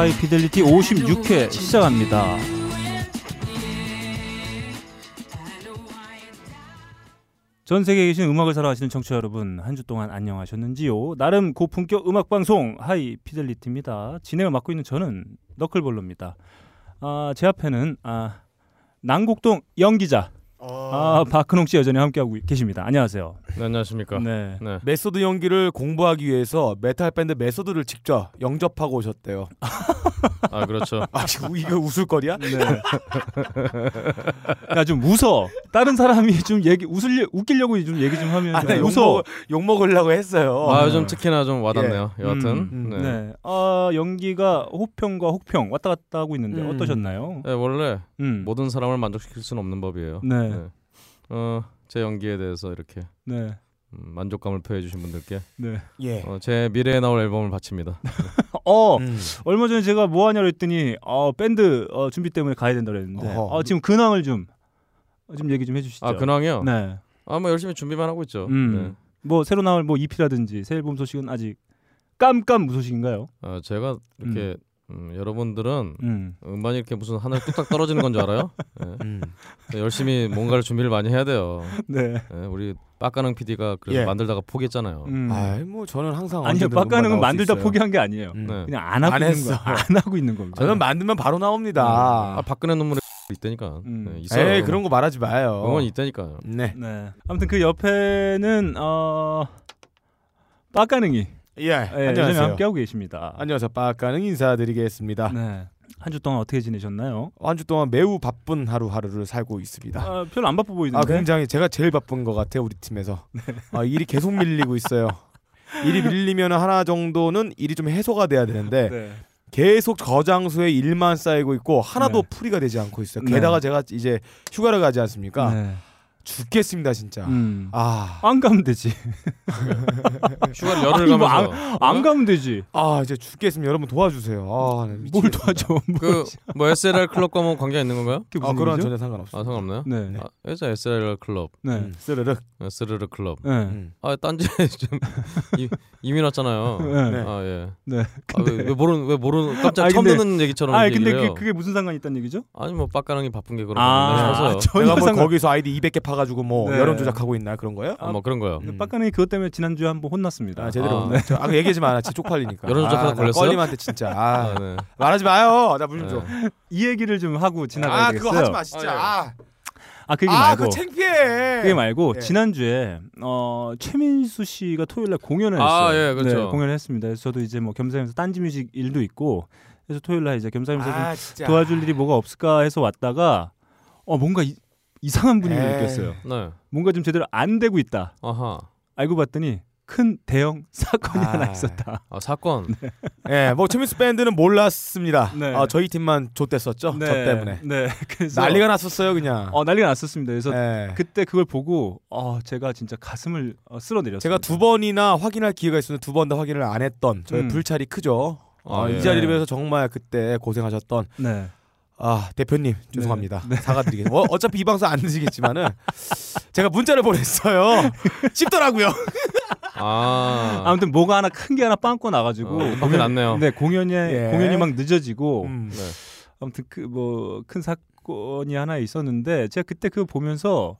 하이 피델리티 56회 시작합니다. 전 세계에 계신 음악을 사랑하시는 청취자 여러분 한 주 동안 안녕하셨는지요? 나름 고품격 음악 방송 하이 피델리티입니다. 진행을 맡고 있는 저는 너클볼로입니다. 아, 제 앞에는 아, 난곡동 연기자 아, 박근홍 씨 여전히 함께하고 계십니다. 안녕하세요. 네, 안녕하십니까. 네. 네. 메소드 연기를 공부하기 위해서 메탈 밴드 메소드를 직접 영접하고 오셨대요. 아 그렇죠. 아 이거 웃을 거리야? 네. 야, 좀 웃어. 다른 사람이 좀 얘기 웃을 웃기려고 좀 얘기 좀 하면 아, 욕, 웃어. 먹, 욕 먹으려고 했어요. 아 요즘 특히나 좀 와닿네요. 예. 여하튼 음, 네. 네. 아, 연기가 호평과 혹평 왔다 갔다 하고 있는데 음. 어떠셨나요? 네, 원래 음. 모든 사람을 만족시킬 수는 없는 법이에요. 네. 어, 제 연기에 대해서 이렇게 네. 음, 만족감을 표해 주신 분들께 네. 예. 어, 제 미래에 나올 앨범을 바칩니다. 어, 음. 얼마 전에 제가 뭐 하냐고 했더니 어, 밴드 어, 준비 때문에 가야 된다 그랬는데. 어, 지금 근황을 좀 어, 좀 얘기 좀 해주시죠. 아 근황이요? 네. 아뭐 열심히 준비만 하고 있죠. 음. 네. 뭐 새로 나올 뭐 EP라든지 새 앨범 소식은 아직 깜깜 무소식인가요? 아, 제가 이렇게 음, 여러분들은 음. 음반이 이렇게 무슨 하늘 뚝딱 떨어지는 건 줄 알아요? 네. 음. 네, 열심히 뭔가를 준비를 많이 해야 돼요. 네. 네, 우리 빡가능 PD가 그래서 예. 만들다가 포기했잖아요. 음. 아이 뭐 저는 항상 아니요, 빡가능은 음반 나올 수 만들다 있어요. 포기한 게 아니에요. 음. 네. 그냥 안 하고 안 있는 했어. 거, 안 하고 있는 겁니다. 저는 만들면 바로 나옵니다. 아, 박근혜 눈물에 있다니까. 음. 네, 있어요. 에이 그런 거 말하지 마요. 응원 있다니까요. 네. 네. 아무튼 그 옆에는 어 빡가능이 예. 예, 안녕하세요. 함께하고 계십니다. 안녕하세요. 빡가능 인사드리겠습니다. 네. 한 주 동안 어떻게 지내셨나요? 한 주 동안 매우 바쁜 하루하루를 살고 있습니다. 아, 별로 안 바빠 아 보이던데. 굉장히 제가 제일 바쁜 것 같아요 우리 팀에서 아, 일이 계속 밀리고 있어요 일이 밀리면 하나 정도는 일이 좀 해소가 돼야 되는데 네. 계속 저장소에 일만 쌓이고 있고 하나도 네. 풀이가 되지 않고 있어요 네. 게다가 제가 이제 휴가를 가지 않습니까 네. 죽겠습니다 진짜 음. 아, 안 가면 되지. 휴가를 열흘 아니, 뭐 가면서 안 가면 되지. 아 이제 죽겠습니다 여러분 도와주세요 아, 나 뭘. 도와줘? 뭐. 그뭐 SLR 클럽과 뭐 관계가 있는 건가요? 그게 아 무슨 그런? 전혀 상관없어요 아 상관없나요? 네. 아, 그래서 SLR 클럽, 네. 음, 스르륵 어, 스르르 클럽. 네. 음. 아 딴지 좀 이, 이미 났잖아요. 네. 네. 아 예. 네. 아, 왜, 왜 모르는 왜 모르는 깜짝 아니, 처음 근데- 듣는 얘기처럼 아, 근데. 그, 그게 무슨 상관이 있다는 얘기죠? 아니 뭐 빡가랑이 바쁜 게 그런 아, 전혀 내가 뭐 상관- 거기서 아이디 200개 파가지고 뭐 네. 여론 조작하고 있나 그런 거예요? 아, 뭐 그런 거요. 음. 빡가능이 그것 때문에 지난주에 한번 혼났습니다. 아 제대로 아. 아, 저, 아 얘기하지 마라 진짜 쪽팔리니까 여론 조작하다 아, 나 걸렸어요? 껄림한테 진짜 아, 아, 네. 말하지 마요 나 물좀 줘. 네. 이 얘기를 좀 하고 지나가야 아 되겠어요. 그거 하지 마 진짜. 아, 예. 아, 아, 그아 말고. 그거 창피해. 그게 말고 예. 지난주에 어, 최민수 씨가 토요일 날 공연을 했어요. 아, 예, 그렇죠. 네, 공연을 했습니다. 그래서 저도 이제 뭐 겸사겸사 딴지 뮤직 일도 있고 그래서 토요일 날 이제 겸사겸사 좀아 진짜. 도와줄 일이 뭐가 없을까 해서 왔다가 어 뭔가 이, 이상한 분위기를 에이. 느꼈어요. 네. 뭔가 좀 제대로 안 되고 있다. 아하. 알고 봤더니 큰 대형 사건이 아. 하나 있었다. 아 사건. 예, 뭐 최민수 밴드는 몰랐습니다. 네. 아, 저희 팀만 좆됐었죠. 저 때문에 네. 그래서 난리가 났었어요 그냥. 어 난리가 났었습니다. 그래서 예. 그때 그걸 보고 어 제가 진짜 가슴을 어, 쓸어내렸어요. 제가 두 번이나 확인할 기회가 있었는데 두 번 다 확인을 안 했던 저의 음. 불찰이 크죠. 아, 아, 이 예. 자리를 위해서 정말 그때 고생하셨던 네. 아 대표님 죄송합니다 네. 사과드리겠습니다. 어, 어차피 이 방송 안 드시겠지만은 제가 문자를 보냈어요. 씹더라고요. 아. 아무튼 뭐가 하나 큰 게 하나 빵꾸 나가지고 어, 빵꾸 났네요. 네 공연이 예. 공연이 막 늦어지고 음. 네. 아무튼 그 뭐 큰 사건이 하나 있었는데 제가 그때 그거 보면서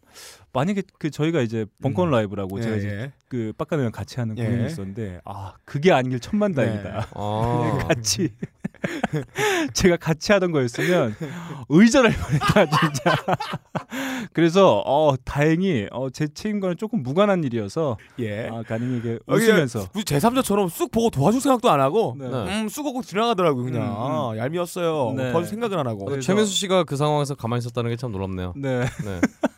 만약에 그 저희가 이제 벙컨 음. 라이브라고 예, 제가 이제 예. 그 빡가능이랑 같이 하는 예. 공연이 있었는데 아 그게 아니길 천만다행이다. 아. 같이 제가 같이 하던 거였으면 의절할 뻔했다 진짜. 그래서 어 다행히 어, 제 책임과는 조금 무관한 일이어서 예. 아, 가능하게 어, 웃으면서 무슨 제3자처럼 쑥 보고 도와줄 생각도 안 하고 네. 네. 음, 쑥 하고 지나가더라고요 그냥 음, 음. 아, 얄미웠어요 네. 도와줄 생각을 안 하고 그래서- 최민수 씨가 그 상황에서 가만히 있었다는 게 참 놀랍네요. 네. 네.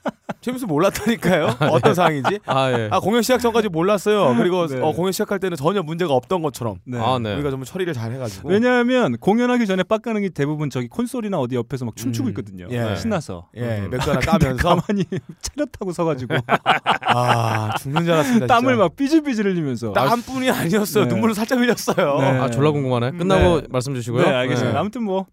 재밌어 몰랐다니까요 어떤 상황인지 아 예. 아 공연 시작 전까지 몰랐어요 그리고 네. 어, 공연 시작할 때는 전혀 문제가 없던 것처럼 네. 아 네. 우리가 좀 처리를 잘 해가지고 왜냐하면 공연하기 전에 빡가능이 대부분 저기 콘솔이나 어디 옆에서 막 춤추고 음. 있거든요. 예. 신나서. 예 음. 맥주 하나 까면서 가만히 차렷 타고 서가지고 아 죽는 줄 알았습니다 진짜. 땀을 막 삐질삐질 흘리면서. 땀뿐이 아니었어요 네. 눈물을 살짝 흘렸어요 네. 아 졸라 궁금하네. 끝나고 네. 말씀 주시고요. 네, 알겠습니다. 네. 아무튼 뭐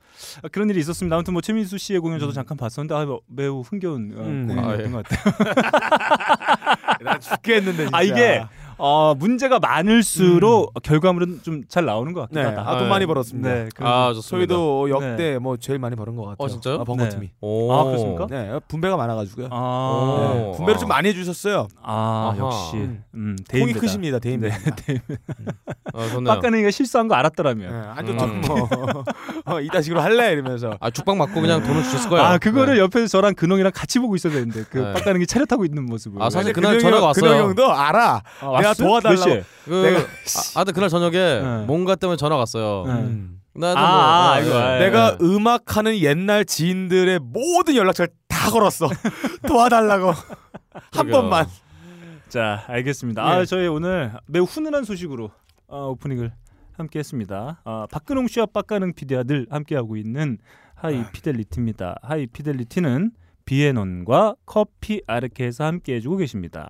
아, 그런 일이 있었습니다. 아무튼 뭐 최민수 씨의 공연 저도 잠깐 봤었는데 아, 뭐 매우 흥겨운 어, 음, 공연이었던 아, 예. 것 같아요. 난 죽겠는데 진짜 아 이게 어, 문제가 많을수록 결과물은 좀 잘 나오는 것 같긴 네, 하다. 아, 돈 아, 많이 벌었습니다. 네, 그, 아 좋습니다. 저희도 역대 뭐 제일 많이 버는 것 같아요. 어, 진짜요? 아, 번거 네. 팀이. 오. 아, 그렇습니까? 네, 분배가 많아가지고요. 아, 네, 오. 분배를 아. 좀 많이 해주셨어요. 아, 아하. 역시 음. 음, 통이 대인배다. 크십니다, 대인배. 네, 아, 좋네요. 빡가능이가 실수한 거 알았더라면. 네, 안 음. 뭐 어, 이따식으로 할래 이러면서. 아 죽빵 맞고 그냥 돈을 주셨을 거예요. 아 그거를 네. 옆에서 저랑 근홍이랑 같이 보고 있어야 되는데 그 네. 빡가능이 차렷하고 있는 모습을. 아, 사실 그날 전화가 형- 왔어요. 근영이 형도 알아. 아, 내가? 도와달라고. 그 내가- 아, 하여튼 그날 저녁에 네. 뭔가 때문에 전화 가 왔어요. 네. 음. 나도 아, 뭐, 아, 아, 이거, 예. 아, 예. 내가 음악하는 옛날 지인들의 모든 연락처를 다 걸었어. 도와달라고 한 그러게요. 번만. 자 알겠습니다. 네. 아 저희 오늘 매우 훈훈한 소식으로 어, 오프닝을 함께했습니다. 아, 박근홍 씨와 빡가능 PD와 늘 함께하고 있는 하이 피델리티입니다. 하이 피델리티는 비앤원과 커피 아르케에서 함께해주고 계십니다.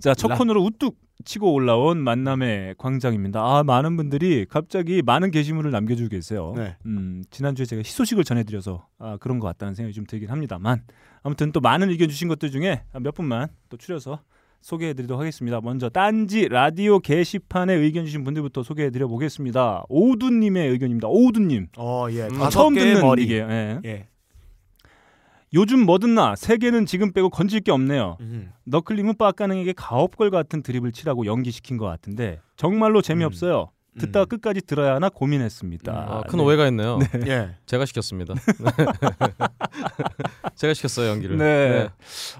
자, 첫 라- 코너로 우뚝 치고 올라온 만남의 광장입니다. 아, 많은 분들이 갑자기 많은 게시물을 남겨주고 계세요. 네. 음, 지난주에 제가 희소식을 전해드려서 아, 그런 것 같다는 생각이 좀 들긴 합니다만 아무튼 또 많은 의견 주신 것들 중에 몇 분만 또 추려서 소개해드리도록 하겠습니다. 먼저 딴지 라디오 게시판에 의견 주신 분들부터 소개해드려 보겠습니다. 오두님의 의견입니다. 오두님 어, 예. 음, 처음 듣는 머리. 이게 예. 예. 요즘 뭐든 나 세계는 지금 빼고 건질 게 없네요. 음. 너클림은 빡가능에게 가업걸 같은 드립을 치라고 연기시킨 것 같은데 정말로 재미없어요. 듣다가 음. 끝까지 들어야 하나 고민했습니다. 아, 큰 네. 오해가 있네요. 예. 제가 시켰습니다. 제가 시켰어요 연기를. 네.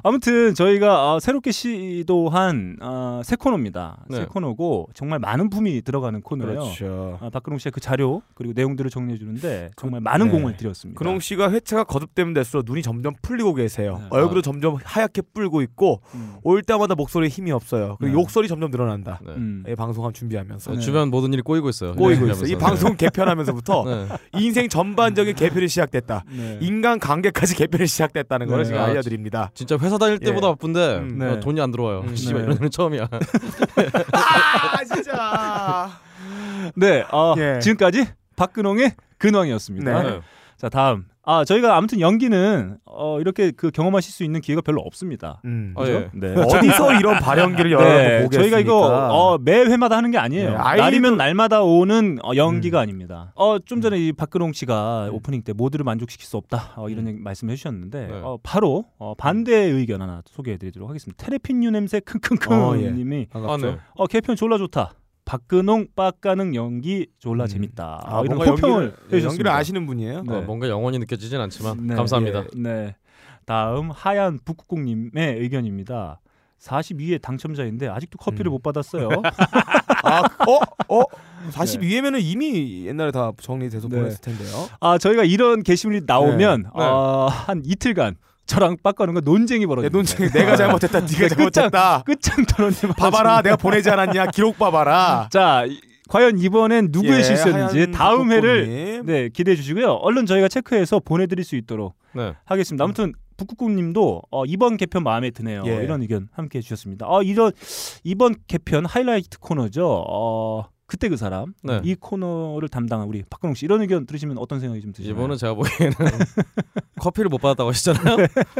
아무튼 저희가 어, 새롭게 시도한 어, 새 코너입니다. 새 네. 코너고 정말 많은 품이 들어가는 코너예요. 그렇죠. 아, 박근홍 씨가 그 자료 그리고 내용들을 정리해 주는데 정말 많은 네. 공을 들였습니다. 근홍 씨가 회차가 거듭되면 될수록 눈이 점점 풀리고 계세요. 네. 얼굴도 점점 하얗게 뿔고 있고 음. 올 때마다 목소리에 힘이 없어요. 그리고 네. 욕설이 점점 늘어난다. 네. 음. 예, 방송함 준비하면서 어, 네. 주변 모든 일이 꼬이고 있어요. 꼬이고 네, 있어. 이. 방송 개편하면서부터 네. 인생 전반적인 개편이 시작됐다. 네. 인간 관계까지 개편이 시작됐다는 걸 네. 제가 아, 알려드립니다. 진짜 회사 다닐 때보다 예. 바쁜데 음, 네. 어, 돈이 안 들어와요. 음, 씨발 네. 이런 일 처음이야. 아 진짜. 네, 어, 예. 지금까지 박근홍의 근황이었습니다. 네. 자 다음 아 저희가 아무튼 연기는 어, 이렇게 그 경험하실 수 있는 기회가 별로 없습니다. 음. 아, 예. 네. 어디서 이런 발연기를 여러 번 네, 보겠습니까? 저희가 이거 어, 매 회마다 하는 게 아니에요. 네, 아이돌- 날이면 날마다 오는 어, 연기가 아닙니다. 어, 좀 전에 음. 이 박근홍 씨가 오프닝 때 모두를 만족시킬 수 없다 어, 이런 얘기 말씀해 주셨는데 네. 어, 바로 어, 반대의 의견 하나 소개해드리도록 하겠습니다. 테레핀 유 냄새 킁킁킁님이 어, 예. 아, 네. 어, 개편 졸라 좋다. 박근홍 빡가능 연기 졸라 음. 재밌다. 아, 어, 이런 뭔가 호평을 연기를, 예. 연기를 아시는 분이에요? 네. 어, 뭔가 영원히 느껴지진 않지만 네, 감사합니다. 예, 네. 다음 하얀 북극공님의 의견입니다. 42회 당첨자인데 아직도 커피를 음. 못 받았어요. 아, 어? 어? 42회면은 이미 옛날에 다 정리돼서 네. 보냈을 텐데요. 아 저희가 이런 게시물이 나오면 네. 어, 한 이틀간 저랑 빡가는가 논쟁이 야, 벌어집니다. 논쟁 내가 잘못했다. 네가 잘못했다. 끝장 토론이 봐봐라. 내가 보내지 않았냐. 기록 봐봐라. 자 이- 과연 이번엔 누구의 예, 실수였는지 다음 회를. 네 기대해 주시고요. 얼른 저희가 체크해서 보내드릴 수 있도록 네. 하겠습니다. 아무튼 북극국님도 어, 이번 개편 마음에 드네요. 예. 이런 의견 함께 해주셨습니다. 어, 이런 이번 개편 하이라이트 코너죠. 어, 그때 그 사람 네. 이 코너를 담당한 우리 박근홍 씨 이런 의견 들으시면 어떤 생각이 좀 드시나요? 이번은 제가 보기에는 커피를 못 받았다고 하시잖아요.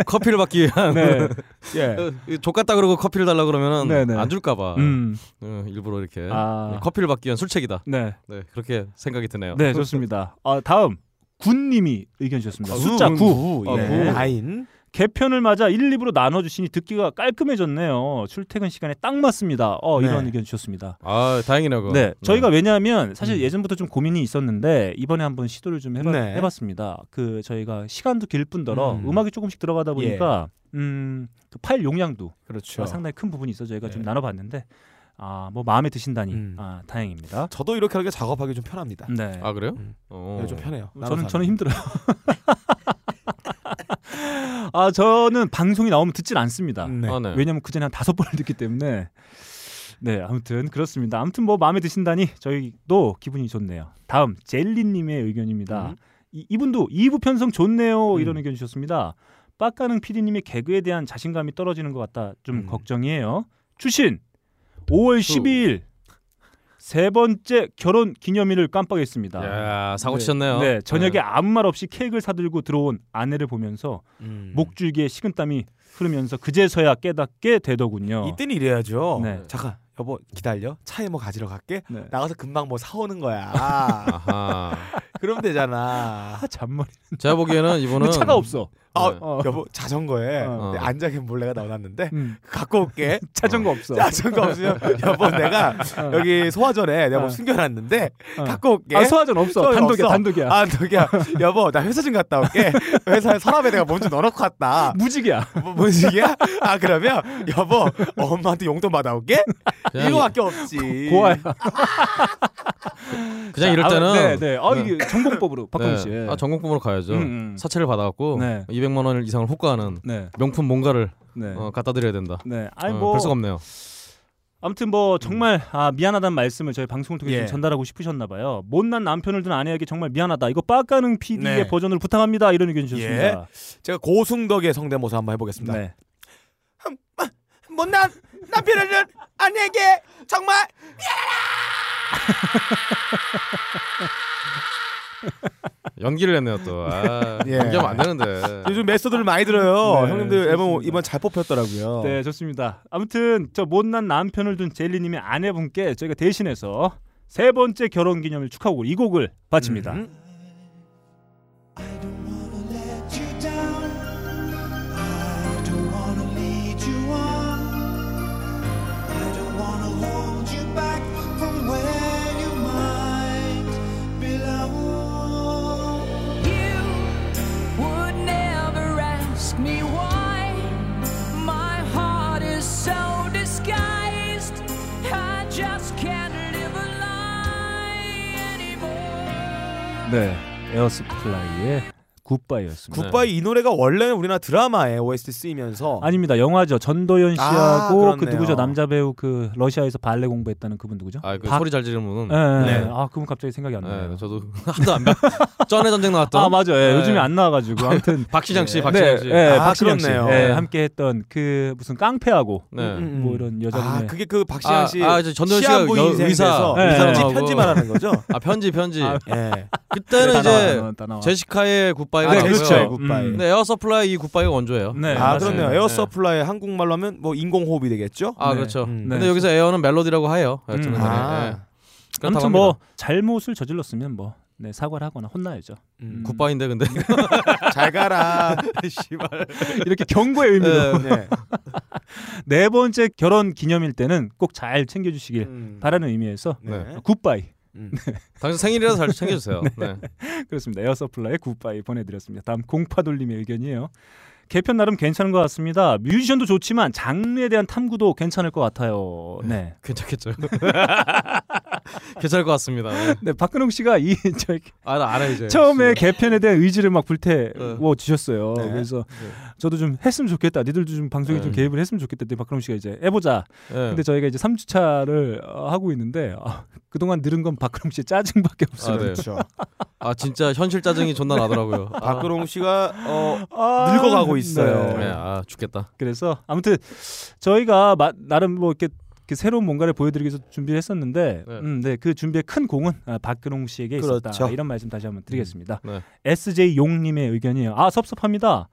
커피를 받기 위한 네, 예. 족같다 그러고 커피를 달라 그러면은 네, 네. 안 줄까봐 음, 어, 일부러 이렇게 아. 커피를 받기 위한 술책이다. 네, 네 그렇게 생각이 드네요. 네 좋습니다. 아, 다음 군님이 의견 주셨습니다. 아, 숫자 구, 9 구. 아, 예. 구. 아인. 개편을 맞아 1, 2부로 나눠주시니 듣기가 깔끔해졌네요. 출퇴근 시간에 딱 맞습니다. 어, 이런 네. 의견 주셨습니다. 아 다행이네요. 그거. 네, 저희가 왜냐하면 사실 음. 예전부터 좀 고민이 있었는데 이번에 한번 시도를 좀 해봐, 네. 해봤습니다. 그 저희가 시간도 길 뿐더러 음. 음. 악이 조금씩 들어가다 보니까 음, 그 파일 용량도 그렇죠. 아, 상당히 큰 부분이 있어 저희가 좀 네. 나눠봤는데 아, 뭐 마음에 드신다니 음. 아, 다행입니다. 저도 이렇게 하게 작업하기 좀 편합니다. 네, 아 그래요? 음. 어. 네, 좀 편해요. 저는 저는 힘들어요. 아 저는 방송이 나오면 듣질 않습니다. 네. 아, 네. 왜냐면 그 전에 한 다섯 번을 듣기 때문에 네 아무튼 그렇습니다. 아무튼 뭐 마음에 드신다니 저희도 기분이 좋네요. 다음 젤리님의 의견입니다. 음. 이, 이분도 2부 편성 좋네요 이런 음. 의견 주셨습니다. 빡가능 PD님의 개그에 대한 자신감이 떨어지는 것 같다 좀 음. 걱정이에요. 추신 5월 12일 세 번째 결혼 기념일을 깜빡했습니다. 야 사고 치셨네요. 네, 저녁에 아무 말 없이 케이크를 사들고 들어온 아내를 보면서 음. 목줄기에 식은땀이 흐르면서 그제서야 깨닫게 되더군요. 이때는 이래야죠. 네. 잠깐 여보 기다려. 차에 뭐 가지러 갈게. 네. 나가서 금방 뭐 사오는 거야. 아하. 그럼 되잖아. 아, 잔머리. 제가 보기에는 이분은 근데 차가 없어. 아 네. 어. 여보 자전거에 어. 내 안장에 몰래가 넣어놨는데 음. 갖고 올게. 자전거 없어. 자전거 없으면 여보 내가 어. 여기 소화전에 내가 뭐 어. 숨겨놨는데 어. 갖고 올게. 아 소화전 없어. 단독이야, 없어. 단독이야. 아, 저기야. 여보, 나 회사 좀 갔다 올게. 회사에 서랍에 내가 먼저 넣어놓고 왔다. 무직이야. 뭐, 뭔 식이야? 아, 그러면 여보, 엄마한테 용돈 받아올게? 이거밖에 없지. 고아야. 그냥 이럴 아, 때는 네, 네. 아 네. 이게 전공법으로 박광 씨. 아 전공법으로 가야죠. 음, 음. 사채를 받아갖고 네. 200만 원 이상을 호가하는 네, 명품 뭔가를 네, 어, 갖다 드려야 된다. 네. 아니 어, 뭐 별 수가 없네요. 아무튼 뭐 정말 아, 미안하다는 말씀을 저희 방송을 통해 서 예. 전달하고 싶으셨나 봐요. 못난 남편을 둔 아내에게 정말 미안하다. 이거 빡가는 PD의 네. 버전으로 부탁합니다. 이런 의견 주셨습니다. 제가 고승덕의 성대모사 한번 해보겠습니다. 네. 못난 남편을 둔 아내에게 정말 연기를 했네요 또. 아, 예. 연기하면 안 되는데. 요즘 메소드를 많이 들어요. 네, 형님들 앨범 좋습니다. 이번 잘 뽑혔더라고요. 네, 좋습니다. 아무튼 저 못난 남편을 둔 젤리님의 아내분께 저희가 대신해서 세 번째 결혼 기념일 축하곡 이 곡을 바칩니다. 음. 네, 에어 서플라이의 Goodbye였습니다. Goodbye 이 노래가 원래는 우리나라 드라마에 OST 쓰이면서 아닙니다. 영화죠. 전도연 아, 씨하고 그 그렇네요. 누구죠? 남자 배우 그 러시아에서 발레 공부했다는 그분 누구죠? 아 그 박- 소리 잘 지르는 분은. 네. 네. 아, 그분 갑자기 생각이 안 나요. 네, 저도 하도 안 봐. 쩐의 전쟁 나왔던. 아, 맞아요. 예, 네. 요즘에 안 나와 가지고 아무튼 박신양 씨, 네. 박신양 씨. 네, 아, 박신양 씨, 그렇네요. 예, 네. 함께 했던 그 무슨 깡패하고 네. 음, 음. 뭐 이런 여자분의 아 그게 그 박신양 씨 아, 저 전도연 씨가 여- 인생 의사, 돼서 네. 편지. 편지 말하는 거죠? 아 편지 편지. 아, 예. 그때는 다 나와, 이제 다 나와, 다 나와. 제시카의 Goodbye 가 아, 나오고요. 그렇죠. Goodbye. 음. 근데 에어 서플라이 이 Goodbye가 원조예요. 네, 아 맞아요. 그렇네요. 네. 에어 서플라이 한국말로 하면 뭐 인공 호흡이 되겠죠? 아 네. 그렇죠. 음. 네. 근데 여기서 에어는 멜로디라고 해요. 음. 네. 아. 네. 아무튼 뭐. 잘못을 저질렀으면 뭐 네, 사과를 하거나 혼나야죠. 음. Goodbye인데 근데 잘 가라. 씨발. 이렇게 경고의 의미로 네. 네. 네 번째 결혼 기념일 때는 꼭 잘 챙겨 주시길 음. 바라는 의미에서 네. Goodbye 음. 당신 생일이라서 잘 챙겨주세요. 네. 그렇습니다. 에어 서플라이 Goodbye 보내드렸습니다. 다음 공파돌림의 의견이에요. 개편 나름 괜찮은 것 같습니다. 뮤지션도 좋지만 장르에 대한 탐구도 괜찮을 것 같아요. 네. 괜찮겠죠. 괜찮을 것 같습니다. 네. 네, 박근홍 씨가 이 저, 아, 나 알아 이제. 처음에 씨발. 개편에 대한 의지를 막 불태워 네. 주셨어요. 네. 그래서 네. 저도 좀 했으면 좋겠다. 니들도 좀 방송에 좀 네. 개입을 했으면 좋겠다. 근데 박근홍 씨가 이제 해보자. 네. 근데 저희가 이제 3주차를 하고 있는데 아, 그동안 늘은 건 박근홍 씨의 짜증밖에 없어요. 아, 네. 그렇죠. 아 진짜 현실 짜증이 존나 나더라고요. 아, 박근홍 씨가 어 아, 늙어가고 있어요. 네, 아 죽겠다. 그래서 아무튼 저희가 마, 나름 뭐 이렇게 새로운 뭔가를 보여드리기 위해서 준비를 했었는데, 네. 음, 네, 그 준비의 큰 공은 아, 박근홍 씨에게 있었다. 그렇죠. 이런 말씀 다시 한번 드리겠습니다. 네. SJ 용님의 의견이에요. 아 섭섭합니다.